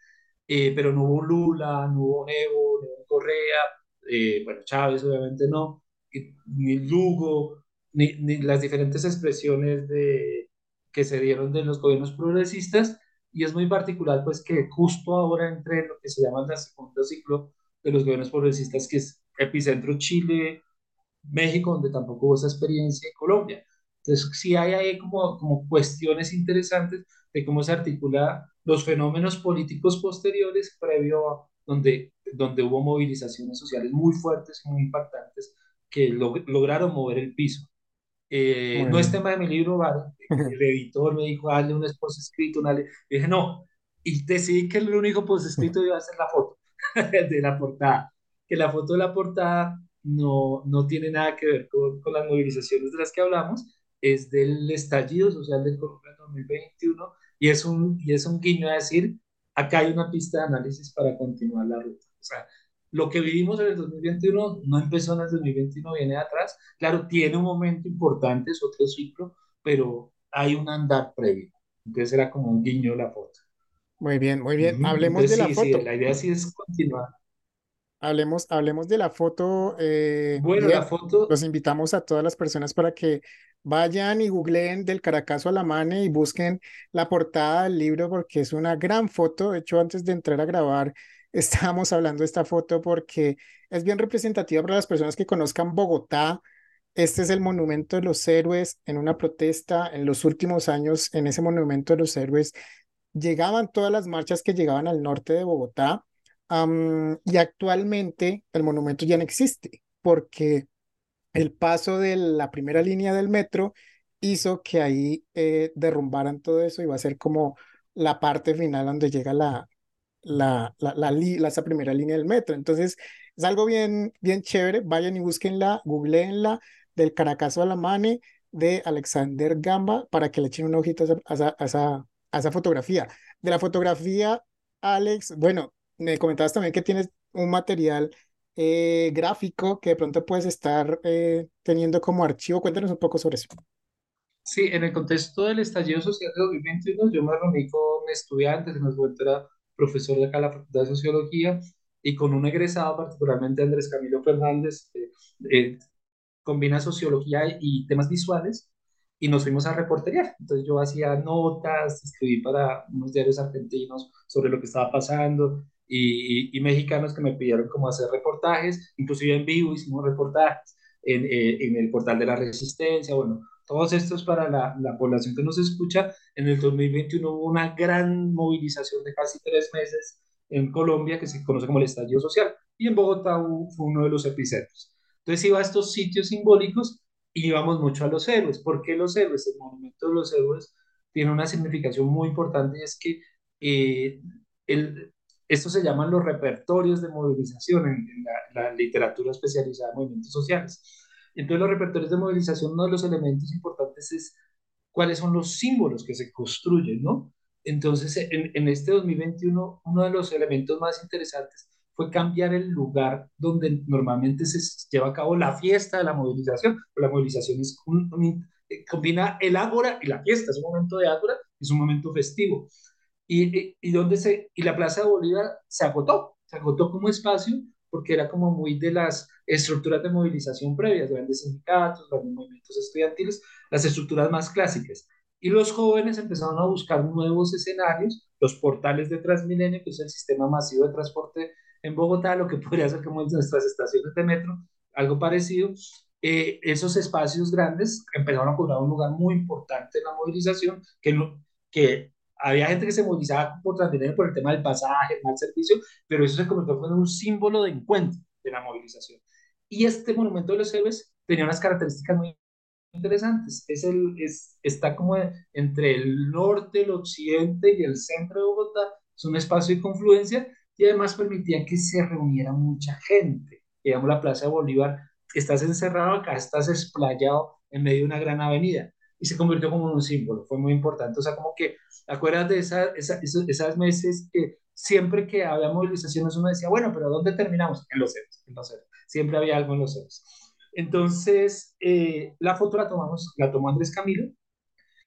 eh, pero no hubo Lula, no hubo Evo, no hubo Correa, eh, bueno, Chávez obviamente no, ni Lugo, ni, las diferentes expresiones de, que se dieron de los gobiernos progresistas, y es muy particular pues que justo ahora entre lo que se llama el segundo ciclo de los gobiernos progresistas, que es epicentro Chile, México, donde tampoco hubo esa experiencia, y Colombia. Entonces, sí hay ahí como, como cuestiones interesantes de cómo se articula los fenómenos políticos posteriores previo donde, donde hubo movilizaciones sociales muy fuertes y muy impactantes que lograron mover el piso. Eh, no es tema de mi libro, ¿vale? el editor me dijo, hazle un esposo escrito, una dije, no, y decidí que el único post escrito iba a ser la foto de la portada, que la foto de la portada no, no tiene nada que ver con, con las movilizaciones de las que hablamos, es del estallido social del Colombia 2021 y es un, y es un guiño a decir, acá hay una pista de análisis para continuar la ruta. O sea, lo que vivimos en el 2021 no empezó en el 2021, viene atrás. Claro, tiene un momento importante, es otro ciclo, pero hay un andar previo. Entonces era como un guiño la foto. Muy bien, muy bien. Hablemos de la foto. Sí, la idea sí es continuar. Hablemos, hablemos de la foto. Eh, bueno, la foto. Los invitamos a todas las personas para que vayan y googleen del Caracazo a la Mane y busquen la portada del libro porque es una gran foto. De hecho, antes de entrar a grabar, estábamos hablando de esta foto porque es bien representativa para las personas que conozcan Bogotá. Este es el Monumento de los Héroes en una protesta. En los últimos años, en ese Monumento de los Héroes, llegaban todas las marchas que llegaban al norte de Bogotá y actualmente el monumento ya no existe porque el paso de la primera línea del metro hizo que ahí eh, derrumbaran todo eso y va a ser como la parte final donde llega la, la, la, la, esa primera línea del metro. Entonces, es algo bien, bien chévere. Vayan y búsquenla, googleenla del Caracazo a la Mane de Alexander Gamba para que le echen un ojito a esa, a esa, a esa fotografía. De la fotografía, Alex, bueno, me comentabas también que tienes un material eh, gráfico que de pronto puedes estar eh, teniendo como archivo. Cuéntanos un poco sobre eso. Sí, en el contexto del estallido social de 2021, yo me reuní con estudiantes, en momento era profesor de acá en la Facultad de Sociología, y con un egresado, particularmente Andrés Camilo Fernández, eh, combina sociología y temas visuales, y nos fuimos a reportería. Entonces yo hacía notas, escribí para unos diarios argentinos sobre lo que estaba pasando, y, mexicanos que me pidieron como hacer reportajes, inclusive en vivo hicimos reportajes en, eh, en el portal de la Resistencia, bueno, todos estos para la, la, población que nos escucha. En el 2021 hubo una gran movilización de casi tres meses en Colombia que se conoce como el estallido social y en Bogotá fue uno de los epicentros. Entonces iba a estos sitios simbólicos y íbamos mucho a los héroes. ¿Por qué los héroes? El monumento de los héroes tiene una significación muy importante y es que eh, el, estos se llaman los repertorios de movilización en, la, literatura especializada en movimientos sociales. Entonces, los repertorios de movilización, uno de los elementos importantes es cuáles son los símbolos que se construyen, ¿no? Entonces, en, en este 2021, uno de los elementos más interesantes fue cambiar el lugar donde normalmente se lleva a cabo la fiesta de la movilización. La movilización es eh, combina el ágora y la fiesta, es un momento de ágora, es un momento festivo y, y, donde se, y la Plaza de Bolívar se agotó, se agotó como espacio porque era como muy de las estructuras de movilización previas, grandes sindicatos, grandes movimientos estudiantiles, las estructuras más clásicas. Y los jóvenes empezaron a buscar nuevos escenarios, los portales de Transmilenio, que es el sistema masivo de transporte en Bogotá, lo que podría ser como nuestras estaciones de metro, algo parecido. Eh, esos espacios grandes empezaron a cobrar un lugar muy importante en la movilización, que, no, que había gente que se movilizaba por Transmilenio por el tema del pasaje, el mal servicio, pero eso se convirtió en un símbolo de encuentro de la movilización. Y este monumento de los héroes tenía unas características muy interesantes. Es el, es, está como entre el norte, el occidente y el centro de Bogotá. Es un espacio de confluencia y además permitía que se reuniera mucha gente. Digamos, la Plaza de Bolívar, estás encerrado acá, estás explayado en medio de una gran avenida y se convirtió como un símbolo, fue muy importante. O sea, como que, ¿acuerdas de esa, esa, esas meses que siempre que había movilizaciones uno decía, bueno, pero ¿dónde terminamos? En los ceros, en los ceros. Siempre había algo en los ceros. Entonces, eh, la foto la tomamos, la tomó Andrés Camilo,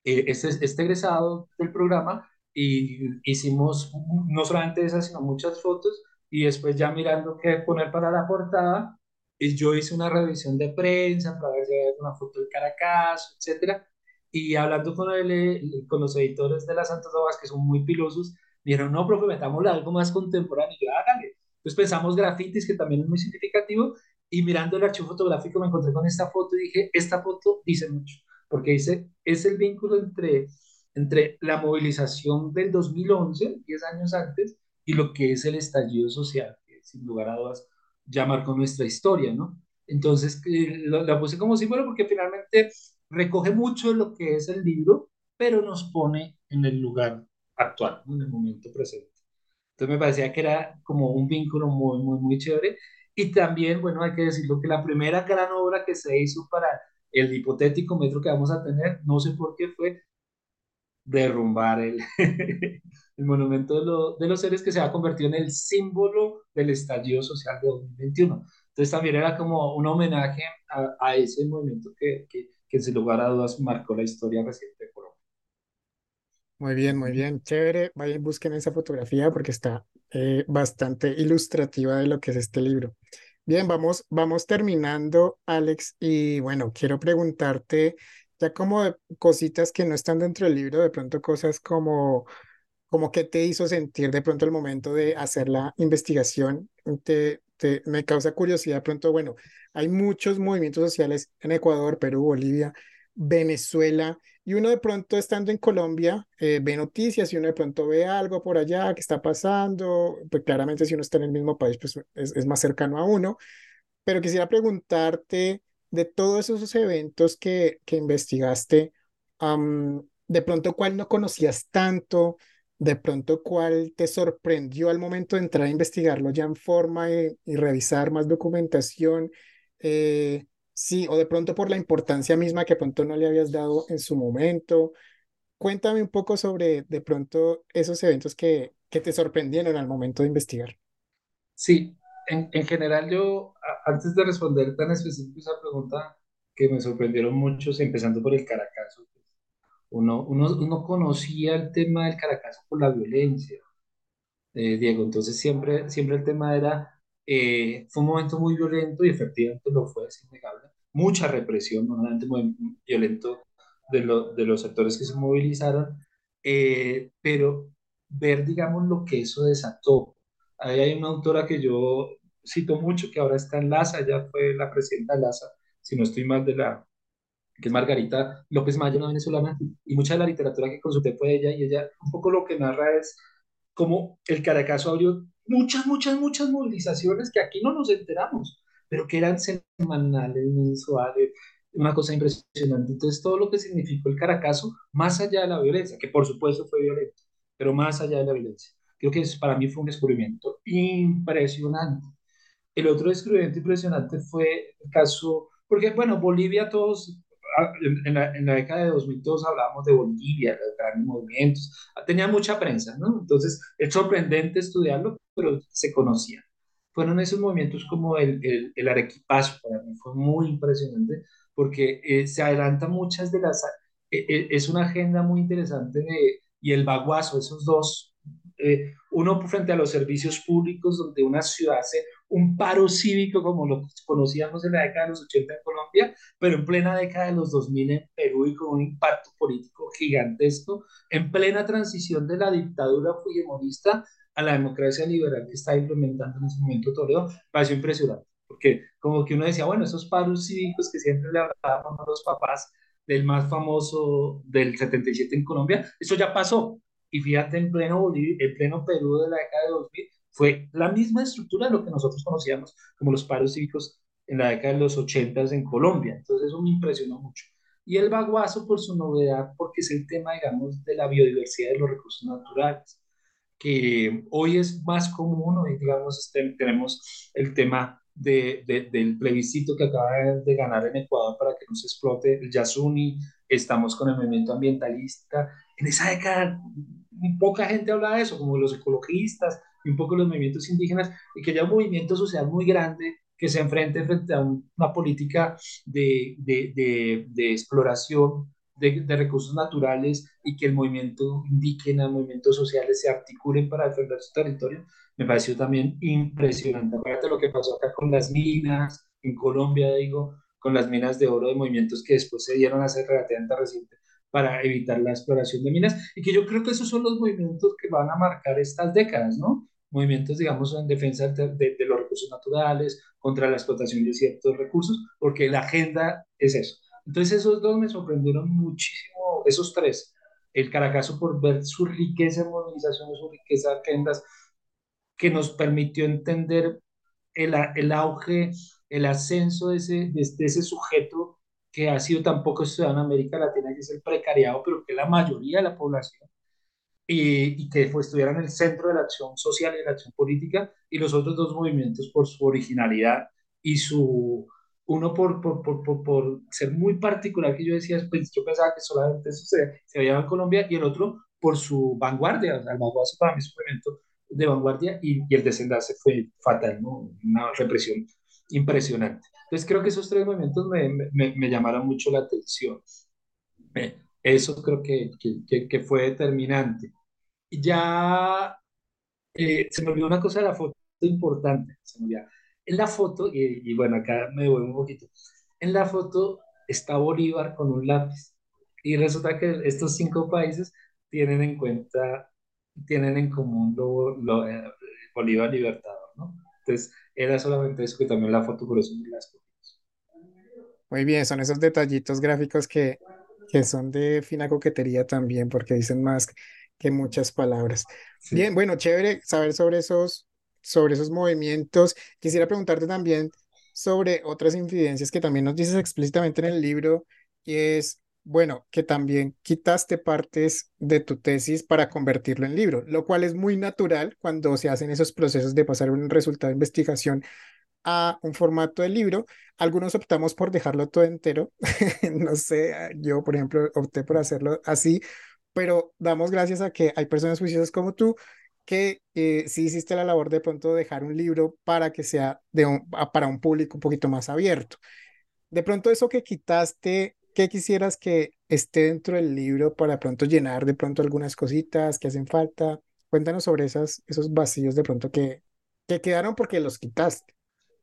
eh, este, este egresado del programa, y hicimos no solamente esas, sino muchas fotos, y después ya mirando qué poner para la portada, y yo hice una revisión de prensa para ver si había una foto del Caracas, etcétera, y hablando con, el, con los editores de las Santas Obras, que son muy pilosos, dijeron, no, profe, metámosle algo más contemporáneo. Y yo, hágale. Entonces pensamos grafitis, que también es muy significativo, y mirando el archivo fotográfico me encontré con esta foto y dije, esta foto dice mucho, porque dice, es el vínculo entre, entre la movilización del 2011, 10 años antes, y lo que es el estallido social, que sin lugar a dudas ya marcó nuestra historia, ¿no? Entonces, eh, la puse como símbolo porque finalmente recoge mucho de lo que es el libro, pero nos pone en el lugar actual, en el momento presente. Entonces me parecía que era como un vínculo muy, muy, muy chévere. Y también, bueno, hay que decirlo que la primera gran obra que se hizo para el hipotético metro que vamos a tener, no sé por qué fue derrumbar el, el monumento de, los seres que se ha convertido en el símbolo del estallido social de 2021. Entonces también era como un homenaje a, ese movimiento que, que, que, sin lugar a dudas marcó la historia reciente de Colombia. Muy bien, muy bien, chévere. Vayan, busquen esa fotografía porque está eh, bastante ilustrativa de lo que es este libro. Bien, vamos, vamos terminando, Alex, y bueno, quiero preguntarte ya como cositas que no están dentro del libro, de pronto cosas como como qué te hizo sentir de pronto el momento de hacer la investigación. Te, te, me causa curiosidad pronto, bueno, hay muchos movimientos sociales en Ecuador, Perú, Bolivia, Venezuela, y uno de pronto estando en Colombia eh, ve noticias y uno de pronto ve algo por allá que está pasando, pues claramente si uno está en el mismo país, pues es, es más cercano a uno, pero quisiera preguntarte de todos esos eventos que, que investigaste, de pronto cuál no conocías tanto, de pronto cuál te sorprendió al momento de entrar a investigarlo ya en forma y, revisar más documentación, eh, sí, o de pronto por la importancia misma que pronto no le habías dado en su momento. Cuéntame un poco sobre de pronto esos eventos que, que te sorprendieron al momento de investigar. Sí, en, en general yo, antes de responder tan específico esa pregunta, que me sorprendieron muchos, empezando por el Caracazo, uno, uno, conocía el tema del Caracazo por la violencia, eh, Diego, entonces siempre, siempre el tema era, eh, fue un momento muy violento y efectivamente lo fue, es innegable, mucha represión, un muy violento de, de los sectores que se movilizaron, eh, pero ver, digamos, lo que eso desató. Ahí hay una autora que yo cito mucho, que ahora está en LASA, ella fue la presidenta de LASA, si no estoy mal, de la, que es Margarita López Mayo, una venezolana, y mucha de la literatura que consulté fue ella, y ella un poco lo que narra es cómo el Caracazo abrió muchas, muchas, muchas movilizaciones que aquí no nos enteramos, pero que eran semanales, mensuales, una cosa impresionante. Entonces, todo lo que significó el Caracazo, más allá de la violencia, que por supuesto fue violento, pero más allá de la violencia, creo que eso para mí fue un descubrimiento impresionante. El otro descubrimiento impresionante fue el caso, porque bueno, Bolivia todos en la, en la, década de 2000 todos hablábamos de Bolivia, los grandes movimientos, tenía mucha prensa, ¿no? Entonces es sorprendente estudiarlo, pero se conocía. Fueron esos movimientos como el, el, el arequipazo, para mí fue muy impresionante, porque eh, se adelanta muchas de las... Eh, eh, es una agenda muy interesante de, y el baguazo, esos dos, uno frente a los servicios públicos, donde una ciudad hace un paro cívico como lo conocíamos en la década de los 80 en Colombia, pero en plena década de los 2000 en Perú y con un impacto político gigantesco, en plena transición de la dictadura fujimorista a la democracia liberal que está implementando en ese momento Toledo, pareció impresionante, porque como que uno decía, bueno, esos paros cívicos que siempre le hablábamos a los papás del más famoso del 77 en Colombia, eso ya pasó. Y fíjate, en pleno, Bolivia, en pleno Perú de la década de 2000, fue la misma estructura de lo que nosotros conocíamos como los paros cívicos en la década de los 80 en Colombia. Entonces eso me impresionó mucho. Y el baguazo por su novedad, porque es el tema, digamos, de la biodiversidad de los recursos naturales, que hoy es más común, hoy, digamos, este, tenemos el tema de, del plebiscito que acaba de ganar en Ecuador para que no se explote el Yasuni, estamos con el movimiento ambientalista. En esa década, poca gente hablaba de eso, como los ecologistas, y un poco los movimientos indígenas, y que haya un movimiento social muy grande que se enfrente frente a una política de, de, de, exploración de, recursos naturales y que el movimiento indígena, movimientos sociales se articulen para defender su territorio, me pareció también impresionante. Aparte lo que pasó acá con las minas, en Colombia, digo, con las minas de oro de movimientos que después se dieron ser relativamente reciente para evitar la exploración de minas, y que yo creo que esos son los movimientos que van a marcar estas décadas, ¿no? movimientos, digamos, en defensa de, de, los recursos naturales, contra la explotación de ciertos recursos, porque la agenda es eso. Entonces esos dos me sorprendieron muchísimo, esos tres. El Caracazo por ver su riqueza en movilizaciones, su riqueza de agendas, que nos permitió entender el, auge, el ascenso de de, ese sujeto que ha sido tan poco estudiado en América Latina, que es el precariado, pero que la mayoría de la población, y, y, que fue, estuviera en el centro de la acción social y de la acción política, y los otros dos movimientos por su originalidad y su, uno por, por, por, por, ser muy particular, que yo decía, pues yo pensaba que solamente eso se, se veía en Colombia, y el otro por su vanguardia, o sea, el vanguardia para mí es un movimiento de vanguardia y, y, el desenlace fue fatal, ¿no? Una represión impresionante. Entonces creo que esos tres movimientos me, me, me llamaron mucho la atención. Eso creo que, que, que fue determinante. Ya eh, se me olvidó una cosa de la foto importante, se me olvidó. En la foto, y, y bueno, acá me voy un poquito, en la foto está Bolívar con un lápiz. Y resulta que estos cinco países tienen en cuenta, tienen en común lo, lo, eh, Bolívar Libertador. Entonces, era solamente eso que también la foto, por eso me la escogimos. Muy bien, son esos detallitos gráficos que, que son de fina coquetería también, porque dicen más que muchas palabras. Sí. Bien, bueno, chévere saber sobre esos, sobre esos movimientos. Quisiera preguntarte también sobre otras incidencias que también nos dices explícitamente en el libro, y es, bueno, que también quitaste partes de tu tesis para convertirlo en libro, lo cual es muy natural cuando se hacen esos procesos de pasar un resultado de investigación a un formato de libro. Algunos optamos por dejarlo todo entero. no sé, yo, por ejemplo, opté por hacerlo así, pero damos gracias a que hay personas juiciosas como tú que eh, sí hiciste la labor de pronto dejar un libro para que sea de un, para un público un poquito más abierto. De pronto eso que quitaste, ¿qué quisieras que esté dentro del libro para pronto llenar de pronto algunas cositas que hacen falta? Cuéntanos sobre esas, esos vacíos de pronto que, que quedaron porque los quitaste.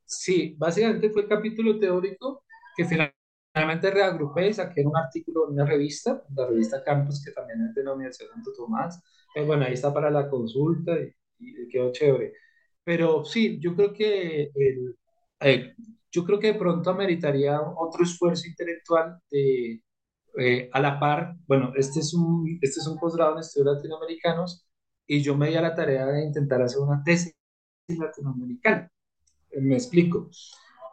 Sí, básicamente fue el capítulo teórico que finalmente reagrupé y saqué un artículo en una revista, la revista Campus, que también es de la Universidad de Santo Tomás. Pues bueno, ahí está para la consulta y, y quedó chévere. Pero sí, yo creo que el, eh, yo creo que de pronto ameritaría otro esfuerzo intelectual de, eh, a la par, bueno, este es un, este es un posgrado en estudios latinoamericanos y yo me di a la tarea de intentar hacer una tesis latinoamericana. Me explico.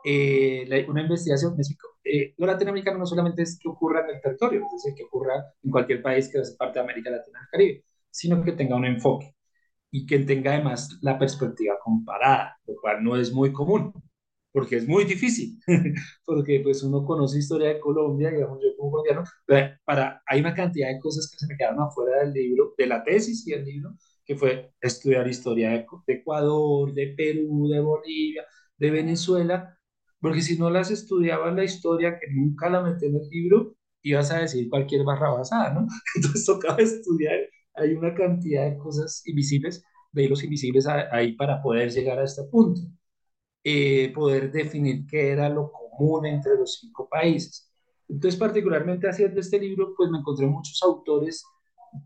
Eh, la, una investigación, me explico. Eh, lo latinoamericano no solamente es que ocurra en el territorio, es decir, que ocurra en cualquier país que hace parte de América Latina y el Caribe, sino que tenga un enfoque y que tenga además la perspectiva comparada, lo cual no es muy común, porque es muy difícil, porque pues uno conoce historia de Colombia, digamos yo como colombiano, para, hay una cantidad de cosas que se me quedaron afuera del libro, de la tesis y del libro, que fue estudiar historia de, de Ecuador, de Perú, de Bolivia, de Venezuela, porque si no las estudiabas la historia, que nunca la metí en el libro, ibas a decir cualquier barra basada, ¿no? Entonces tocaba estudiar, hay una cantidad de cosas invisibles, de hilos invisibles ahí para poder llegar a este punto. Eh, poder definir qué era lo común entre los cinco países. Entonces, particularmente haciendo este libro, pues me encontré muchos autores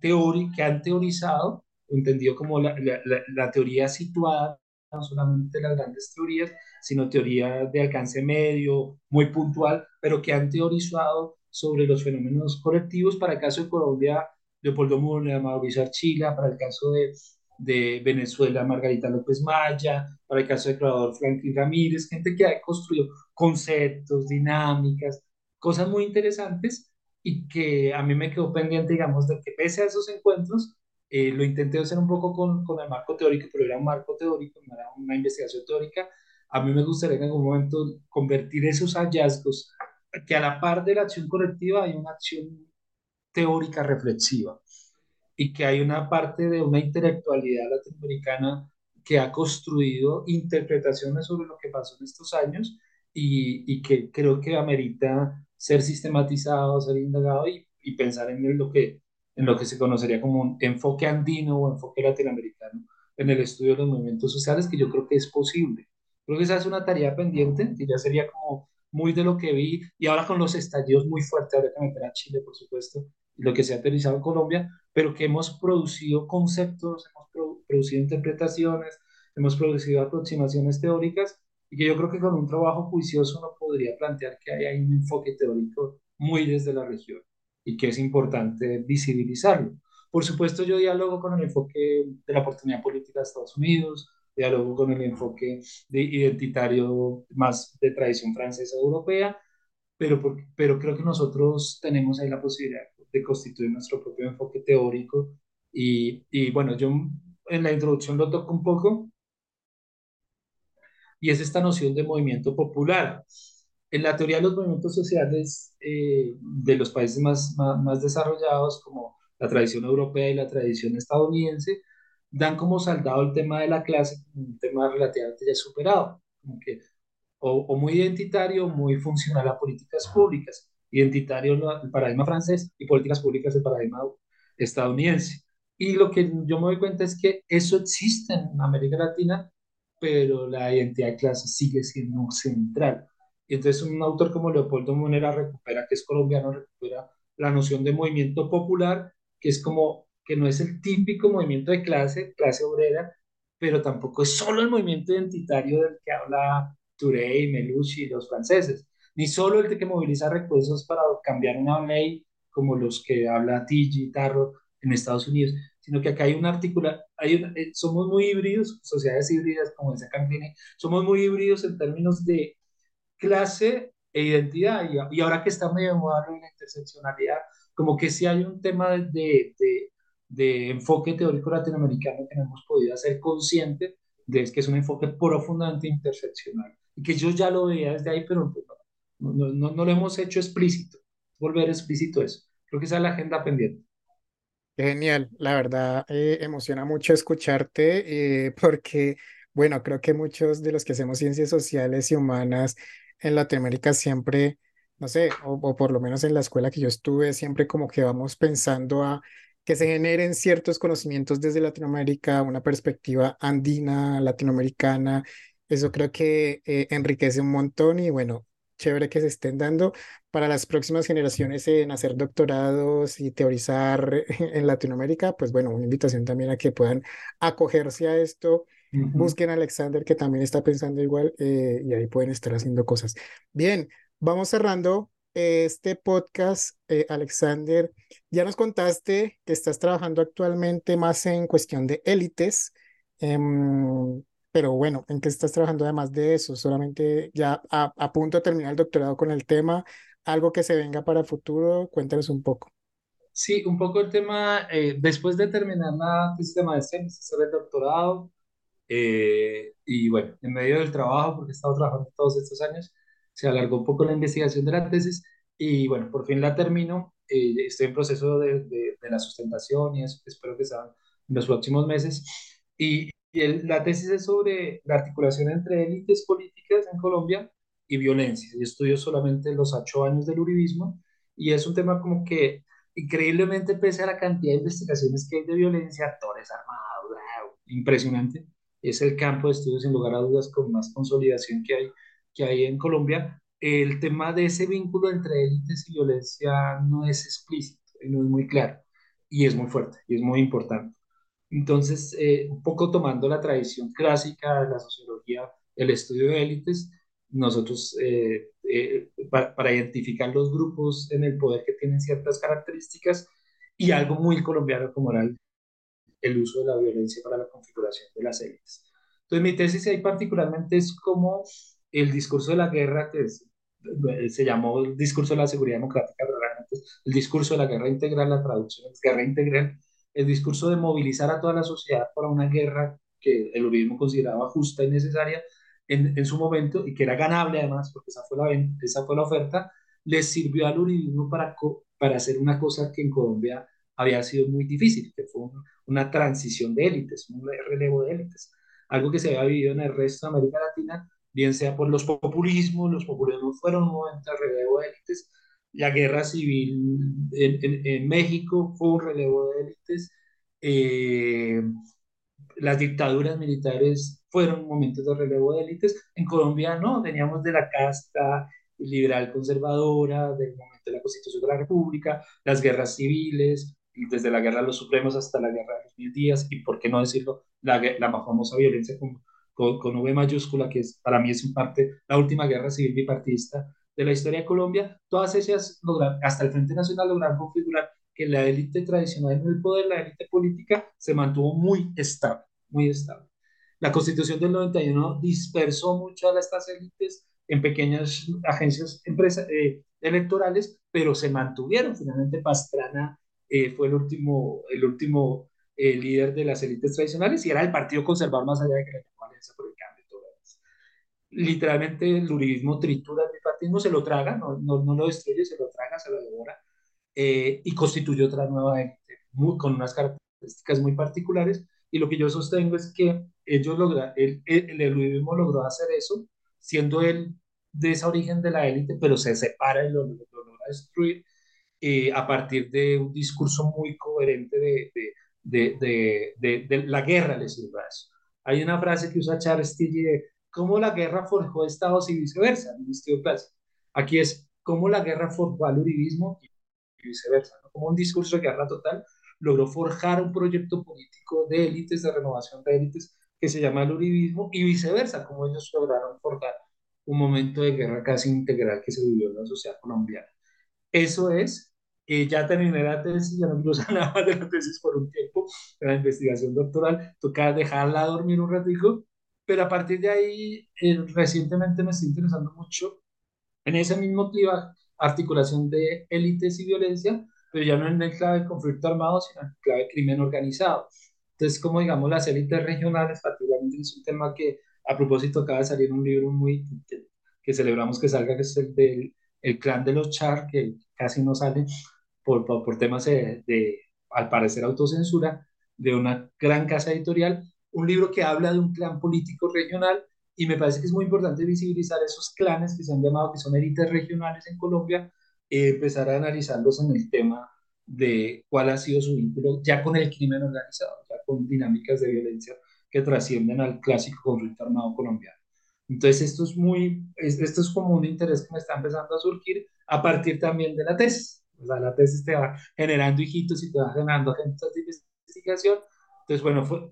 teori que han teorizado, entendido como la, la, la teoría situada, no solamente las grandes teorías, sino teorías de alcance medio, muy puntual, pero que han teorizado sobre los fenómenos colectivos. Para el caso de Colombia, Leopoldo Murner, Mauricio Archila, para el caso de, de Venezuela, Margarita López Maya, para el caso de Ecuador, Franklin Ramírez, gente que ha construido conceptos, dinámicas, cosas muy interesantes y que a mí me quedó pendiente, digamos, de que pese a esos encuentros, eh, lo intenté hacer un poco con, con el marco teórico, pero era un marco teórico, no era una investigación teórica. A mí me gustaría en algún momento convertir esos hallazgos, que a la par de la acción colectiva hay una acción teórica reflexiva y que hay una parte de una intelectualidad latinoamericana que ha construido interpretaciones sobre lo que pasó en estos años y, y que creo que amerita ser sistematizado, ser indagado y, y pensar en lo que en lo que se conocería como un enfoque andino o enfoque latinoamericano en el estudio de los movimientos sociales, que yo creo que es posible. Creo que esa es una tarea pendiente, que ya sería como muy de lo que vi, y ahora con los estallidos muy fuertes, ahora que meter a Chile, por supuesto, y lo que se ha aterrizado en Colombia, pero que hemos producido conceptos, hemos producido interpretaciones, hemos producido aproximaciones teóricas y que yo creo que con un trabajo juicioso uno podría plantear que hay, hay un enfoque teórico muy desde la región y que es importante visibilizarlo. Por supuesto, yo diálogo con el enfoque de la oportunidad política de Estados Unidos, diálogo con el enfoque de identitario más de tradición francesa europea, pero, pero creo que nosotros tenemos ahí la posibilidad de constituir nuestro propio enfoque teórico. Y, y bueno, yo en la introducción lo toco un poco. Y es esta noción de movimiento popular. En la teoría de los movimientos sociales eh, de los países más, más, más desarrollados, como la tradición europea y la tradición estadounidense, dan como saldado el tema de la clase un tema relativamente ya superado, como que o, o muy identitario, muy funcional a políticas públicas, identitario el paradigma francés y políticas públicas el paradigma estadounidense. Y lo que yo me doy cuenta es que eso existe en América Latina, pero la identidad de clase sigue siendo central. Y entonces un autor como Leopoldo Monera recupera, que es colombiano, recupera la noción de movimiento popular que es como que no es el típico movimiento de clase, clase obrera, pero tampoco es solo el movimiento identitario del que habla Touré, Melucci y los franceses, ni solo el que moviliza recursos para cambiar una ley como los que habla Tigi, Tarro en Estados Unidos, sino que acá hay un artículo, hay eh, somos muy híbridos, sociedades híbridas como dice Campini, somos muy híbridos en términos de clase e identidad, y, y ahora que está medio moda la interseccionalidad, como que si hay un tema de, de, de, enfoque teórico latinoamericano que no hemos podido hacer consciente de que es un enfoque profundamente interseccional y que yo ya lo veía desde ahí, pero no, no, no, no lo hemos hecho explícito, volver explícito eso. Creo que esa es la agenda pendiente. Genial, la verdad eh, emociona mucho escucharte eh, porque, bueno, creo que muchos de los que hacemos ciencias sociales y humanas en Latinoamérica siempre no sé, o, por lo menos en la escuela que yo estuve, siempre como que vamos pensando a que se generen ciertos conocimientos desde Latinoamérica, una perspectiva andina, latinoamericana. Eso creo que eh, enriquece un montón y bueno, chévere que se estén dando para las próximas generaciones en hacer doctorados y teorizar en Latinoamérica, pues bueno, una invitación también a que puedan acogerse a esto. Busquen a Alexander, que también está pensando igual, eh, y ahí pueden estar haciendo cosas. Bien, Vamos cerrando este podcast, eh, Alexander. Ya nos contaste que estás trabajando actualmente más en cuestión de élites, em, pero bueno, ¿en qué estás trabajando además de eso? Solamente ya a, punto de terminar el doctorado con el tema, algo que se venga para el futuro, cuéntanos un poco. Sí, un poco el tema, eh, después de terminar la tesis de maestría, hacer el doctorado, eh, y bueno, en medio del trabajo, porque he estado trabajando todos estos años, se alargó un poco la investigación de la tesis y bueno, por fin la termino. Eh, estoy en proceso de, de, la sustentación y eso, espero que sea en los próximos meses. Y, la tesis es sobre la articulación entre élites políticas en Colombia y violencia. Yo estudio solamente los ocho años del uribismo y es un tema como que increíblemente pese a la cantidad de investigaciones que hay de violencia, actores armados, impresionante. Es el campo de estudio sin lugar a dudas con más consolidación que hay que hay en Colombia, el tema de ese vínculo entre élites y violencia no es explícito y no es muy claro y es muy fuerte y es muy importante. Entonces, eh, un poco tomando la tradición clásica de la sociología, el estudio de élites, nosotros, eh, eh, para, identificar los grupos en el poder que tienen ciertas características y algo muy colombiano como era el uso de la violencia para la configuración de las élites. Entonces, mi tesis ahí particularmente es cómo el discurso de la guerra, que se llamó el discurso de la seguridad democrática, realmente el discurso de la guerra integral, la traducción es guerra integral, el discurso de movilizar a toda la sociedad para una guerra que el uribismo consideraba justa y necesaria en, en, su momento y que era ganable además, porque esa fue la, esa fue la oferta, les sirvió al uribismo para, para hacer una cosa que en Colombia había sido muy difícil, que fue una transición de élites, un relevo de élites, algo que se había vivido en el resto de América Latina bien sea por los populismos, los populismos fueron un momento de relevo de élites, la guerra civil en, México fue un relevo de élites, eh, las dictaduras militares fueron momentos de relevo de élites, en Colombia no, veníamos de la casta liberal conservadora, del momento de la constitución de la república, las guerras civiles, desde la guerra de los supremos hasta la guerra de los mil días, y por qué no decirlo, la, la famosa violencia con, con, V mayúscula, que es, para mí es en parte la última guerra civil bipartidista de la historia de Colombia, todas ellas lograron, hasta el Frente Nacional lograron configurar que la élite tradicional en el poder, la élite política, se mantuvo muy estable, muy estable. La constitución del 91 dispersó mucho a estas élites en pequeñas agencias empresa, eh, electorales, pero se mantuvieron. Finalmente Pastrana eh, fue el último, el último eh, líder de las élites tradicionales y era el partido conservador más allá de que la por el Literalmente el uribismo tritura el bipartismo, se lo traga, no, no, no, lo destruye, se lo traga, se lo devora y constituye otra nueva élite con unas características muy particulares. Y lo que yo sostengo es que ellos logra, el, el, el uribismo logró hacer eso, siendo él de ese origen de la élite, pero se separa y lo, lo, logra destruir eh, a partir de un discurso muy coherente de, de, de, de la guerra les sirva eso. Hay una frase que usa Charles Tilly cómo la guerra forjó estados y viceversa, en el estilo clásico. Aquí es cómo la guerra forjó al uribismo y viceversa, ¿no? como un discurso de guerra total logró forjar un proyecto político de élites, de renovación de élites, que se llama el uribismo, y viceversa, como ellos lograron forjar un momento de guerra casi integral que se vivió en la sociedad colombiana. Eso es, eh, ya terminé la tesis, ya no quiero nada de la tesis por un tiempo, de la investigación doctoral, toca dejarla dormir un ratico, pero a partir de ahí, eh, recientemente me estoy interesando mucho en ese mismo clima, articulación de élites y violencia, pero ya no en el clave conflicto armado, sino en el clave crimen organizado. Entonces, como digamos, las élites regionales, particularmente es un tema que a propósito acaba de salir un libro muy que, que celebramos que salga, que es el del el clan de los Char, que casi no sale por, por, por temas de, de, al parecer, autocensura, de una gran casa editorial, un libro que habla de un clan político regional y me parece que es muy importante visibilizar esos clanes que se han llamado, que son élites regionales en Colombia, eh, empezar a analizarlos en el tema de cuál ha sido su vínculo ya con el crimen organizado, ya con dinámicas de violencia que trascienden al clásico conflicto armado colombiano. Entonces, esto es muy, esto es como un interés que me está empezando a surgir a partir también de la tesis. O sea, la tesis te va generando hijitos y te va generando agendas de investigación. Entonces, bueno, fue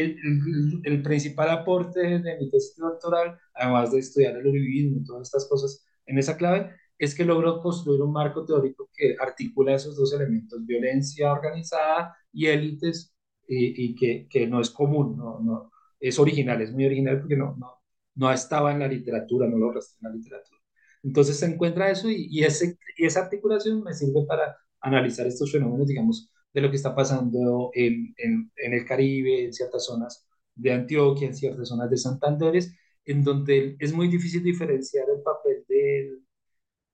el, el, principal aporte de mi tesis doctoral, además de estudiar el uribismo y todas estas cosas en esa clave, es que logró construir un marco teórico que articula esos dos elementos, violencia organizada y élites, y, y que, que, no es común, no, no, es original, es muy original porque no, no, no estaba en la literatura, no lo rastreé en la literatura. Entonces se encuentra eso y, y, ese, y esa articulación me sirve para analizar estos fenómenos, digamos, de lo que está pasando en, en, en el Caribe, en ciertas zonas de Antioquia, en ciertas zonas de Santander, en donde es muy difícil diferenciar el papel del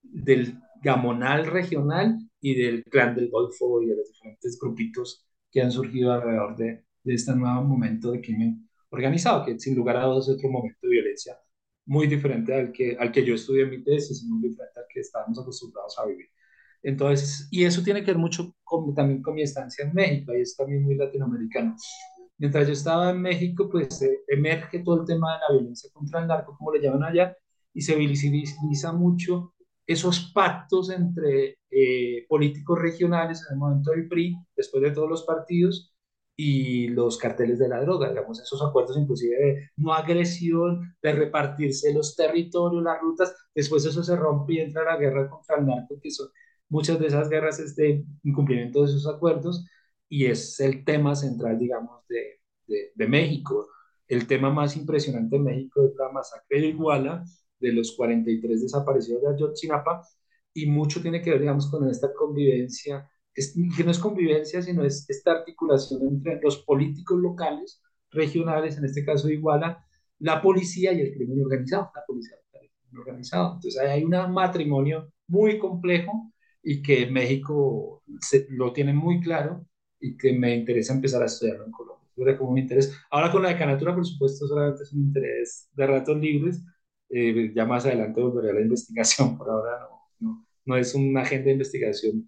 del gamonal regional y del clan del Golfo y de los diferentes grupitos que han surgido alrededor de, de este nuevo momento de crimen organizado, que sin lugar a dudas es otro momento de violencia muy diferente al que, al que yo estudié en mi tesis, muy diferente al que estábamos acostumbrados a vivir. Entonces, y eso tiene que ver mucho con, también con mi estancia en México, y es también muy latinoamericano. Mientras yo estaba en México, pues eh, emerge todo el tema de la violencia contra el narco, como le llaman allá, y se visibiliza mucho esos pactos entre eh, políticos regionales en el momento del PRI, después de todos los partidos, y los carteles de la droga, digamos, esos acuerdos inclusive de no agresión, de repartirse los territorios, las rutas, después eso se rompe y entra la guerra contra el narco, que son muchas de esas guerras es de incumplimiento de esos acuerdos, y es el tema central, digamos, de, de, México. El tema más impresionante de México es la masacre de Iguala, de los 43 desaparecidos de Ayotzinapa, y mucho tiene que ver, digamos, con esta convivencia, que no es convivencia, sino es esta articulación entre los políticos locales, regionales, en este caso de Iguala, la policía y el crimen organizado, la policía y el crimen organizado. Entonces hay un matrimonio muy complejo y que México se, lo tiene muy claro y que me interesa empezar a estudiarlo en Colombia. Como mi interés. Ahora con la decanatura, por supuesto, solamente es un interés de ratos libres, eh, ya más adelante volveré a la investigación, por ahora no, no, no es una agenda de investigación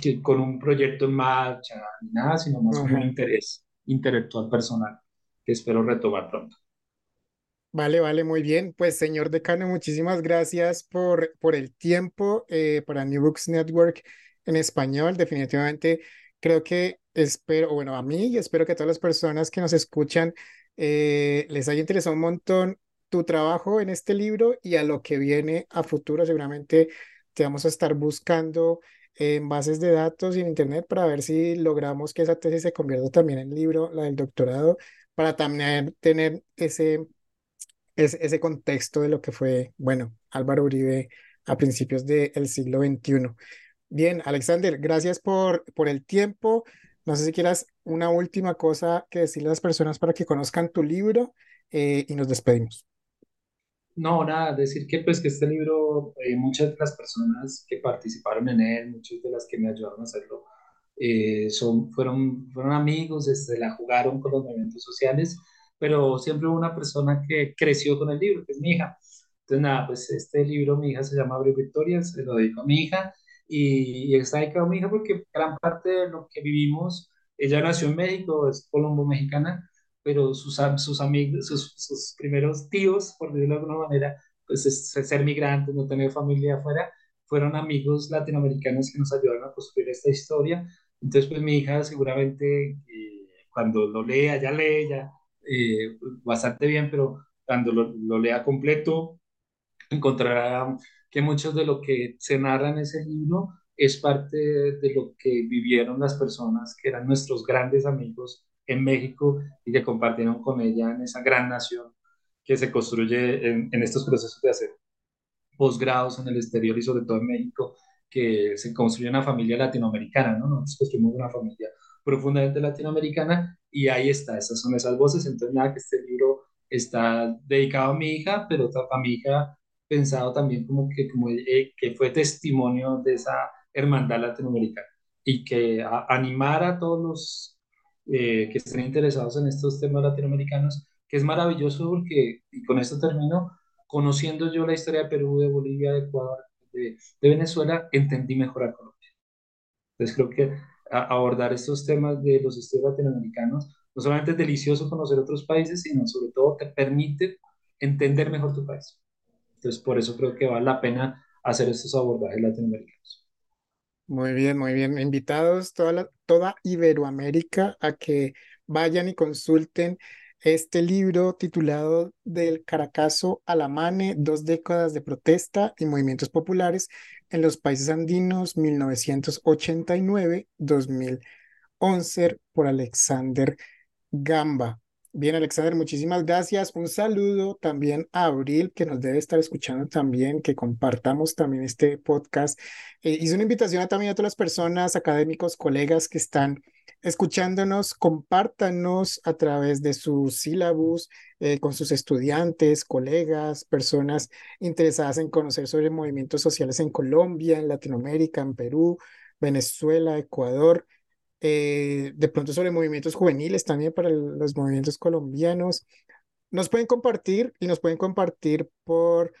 que, con un proyecto en marcha ni nada, sino más -huh. un interés intelectual personal que espero retomar pronto. Vale, vale, muy bien. Pues señor decano, muchísimas gracias por, por el tiempo eh, para New Books Network en español. Definitivamente creo que espero, bueno, a mí y espero que a todas las personas que nos escuchan eh, les haya interesado un montón tu trabajo en este libro y a lo que viene a futuro. Seguramente te vamos a estar buscando en bases de datos y en internet para ver si logramos que esa tesis se convierta también en libro, la del doctorado, para también tener ese, ese, ese contexto de lo que fue, bueno, Álvaro Uribe a principios del siglo XXI. Bien, Alexander, gracias por, por el tiempo. No sé si quieras una última cosa que decirle a las personas para que conozcan tu libro eh, y nos despedimos. No, nada, decir que pues que este libro, eh, muchas de las personas que participaron en él, muchas de las que me ayudaron a hacerlo, eh, son, fueron, fueron amigos, este, la jugaron con los movimientos sociales, pero siempre hubo una persona que creció con el libro, que es mi hija. Entonces, nada, pues este libro, mi hija se llama Abril Victoria, se lo dedico a mi hija, y, y está dedicado a mi hija porque gran parte de lo que vivimos, ella nació en México, es colombo-mexicana, pero sus, sus amigos, sus, sus, primeros tíos, por decirlo de alguna manera, pues es, ser migrantes, no tener familia afuera, fueron amigos latinoamericanos que nos ayudaron a construir esta historia. Entonces, pues mi hija seguramente eh, cuando lo lea, ya lee ya eh, bastante bien, pero cuando lo, lo, lea completo, encontrará que muchos de lo que se narra en ese libro es parte de, lo que vivieron las personas que eran nuestros grandes amigos en México y que compartieron con ella en esa gran nación que se construye en, en estos procesos de hacer posgrados en el exterior y sobre todo en México, que se construye una familia latinoamericana, ¿no? Nosotros construimos una familia profundamente latinoamericana y ahí está, esas son esas voces, entonces nada, que este libro está dedicado a mi hija, pero a mi hija pensado también como que, como, eh, que fue testimonio de esa hermandad latinoamericana y que a, animar a todos los eh, que estén interesados en estos temas latinoamericanos, que es maravilloso porque, y con esto termino, conociendo yo la historia de Perú, de Bolivia, de Ecuador, de, de Venezuela, entendí mejor a Colombia. Entonces creo que abordar estos temas de los estudios latinoamericanos no solamente es delicioso conocer otros países, sino sobre todo te permite entender mejor tu país. Entonces por eso creo que vale la pena hacer estos abordajes latinoamericanos. Muy bien, muy bien. Invitados toda, la, toda Iberoamérica a que vayan y consulten este libro titulado Del Caracazo a la Mane, dos décadas de protesta y movimientos populares en los países andinos 1989-2011 por Alexander Gamba. Bien, Alexander, muchísimas gracias. Un saludo también a Abril, que nos debe estar escuchando también, que compartamos también este podcast. Eh, hice una invitación también a todas las personas, académicos, colegas que están escuchándonos, compártanos a través de sus sílabus eh, con sus estudiantes, colegas, personas interesadas en conocer sobre movimientos sociales en Colombia, en Latinoamérica, en Perú, Venezuela, Ecuador. Eh, de pronto sobre movimientos juveniles también para los movimientos colombianos. Nos pueden compartir y nos pueden compartir por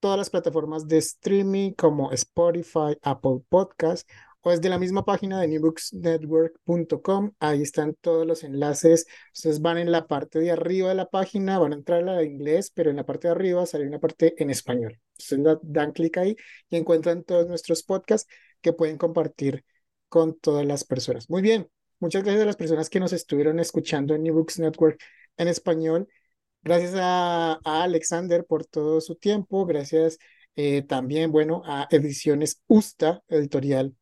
todas las plataformas de streaming como Spotify, Apple Podcast o desde la misma página de newbooksnetwork.com. Ahí están todos los enlaces. Ustedes van en la parte de arriba de la página, van a entrar a la de inglés, pero en la parte de arriba sale una parte en español. Ustedes dan clic ahí y encuentran todos nuestros podcasts que pueden compartir con todas las personas. Muy bien, muchas gracias a las personas que nos estuvieron escuchando en New Books Network en español. Gracias a, a Alexander por todo su tiempo. Gracias eh, también, bueno, a Ediciones USTA, editorial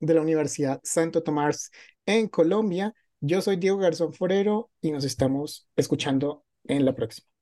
de la Universidad Santo Tomás en Colombia. Yo soy Diego Garzón Forero y nos estamos escuchando en la próxima.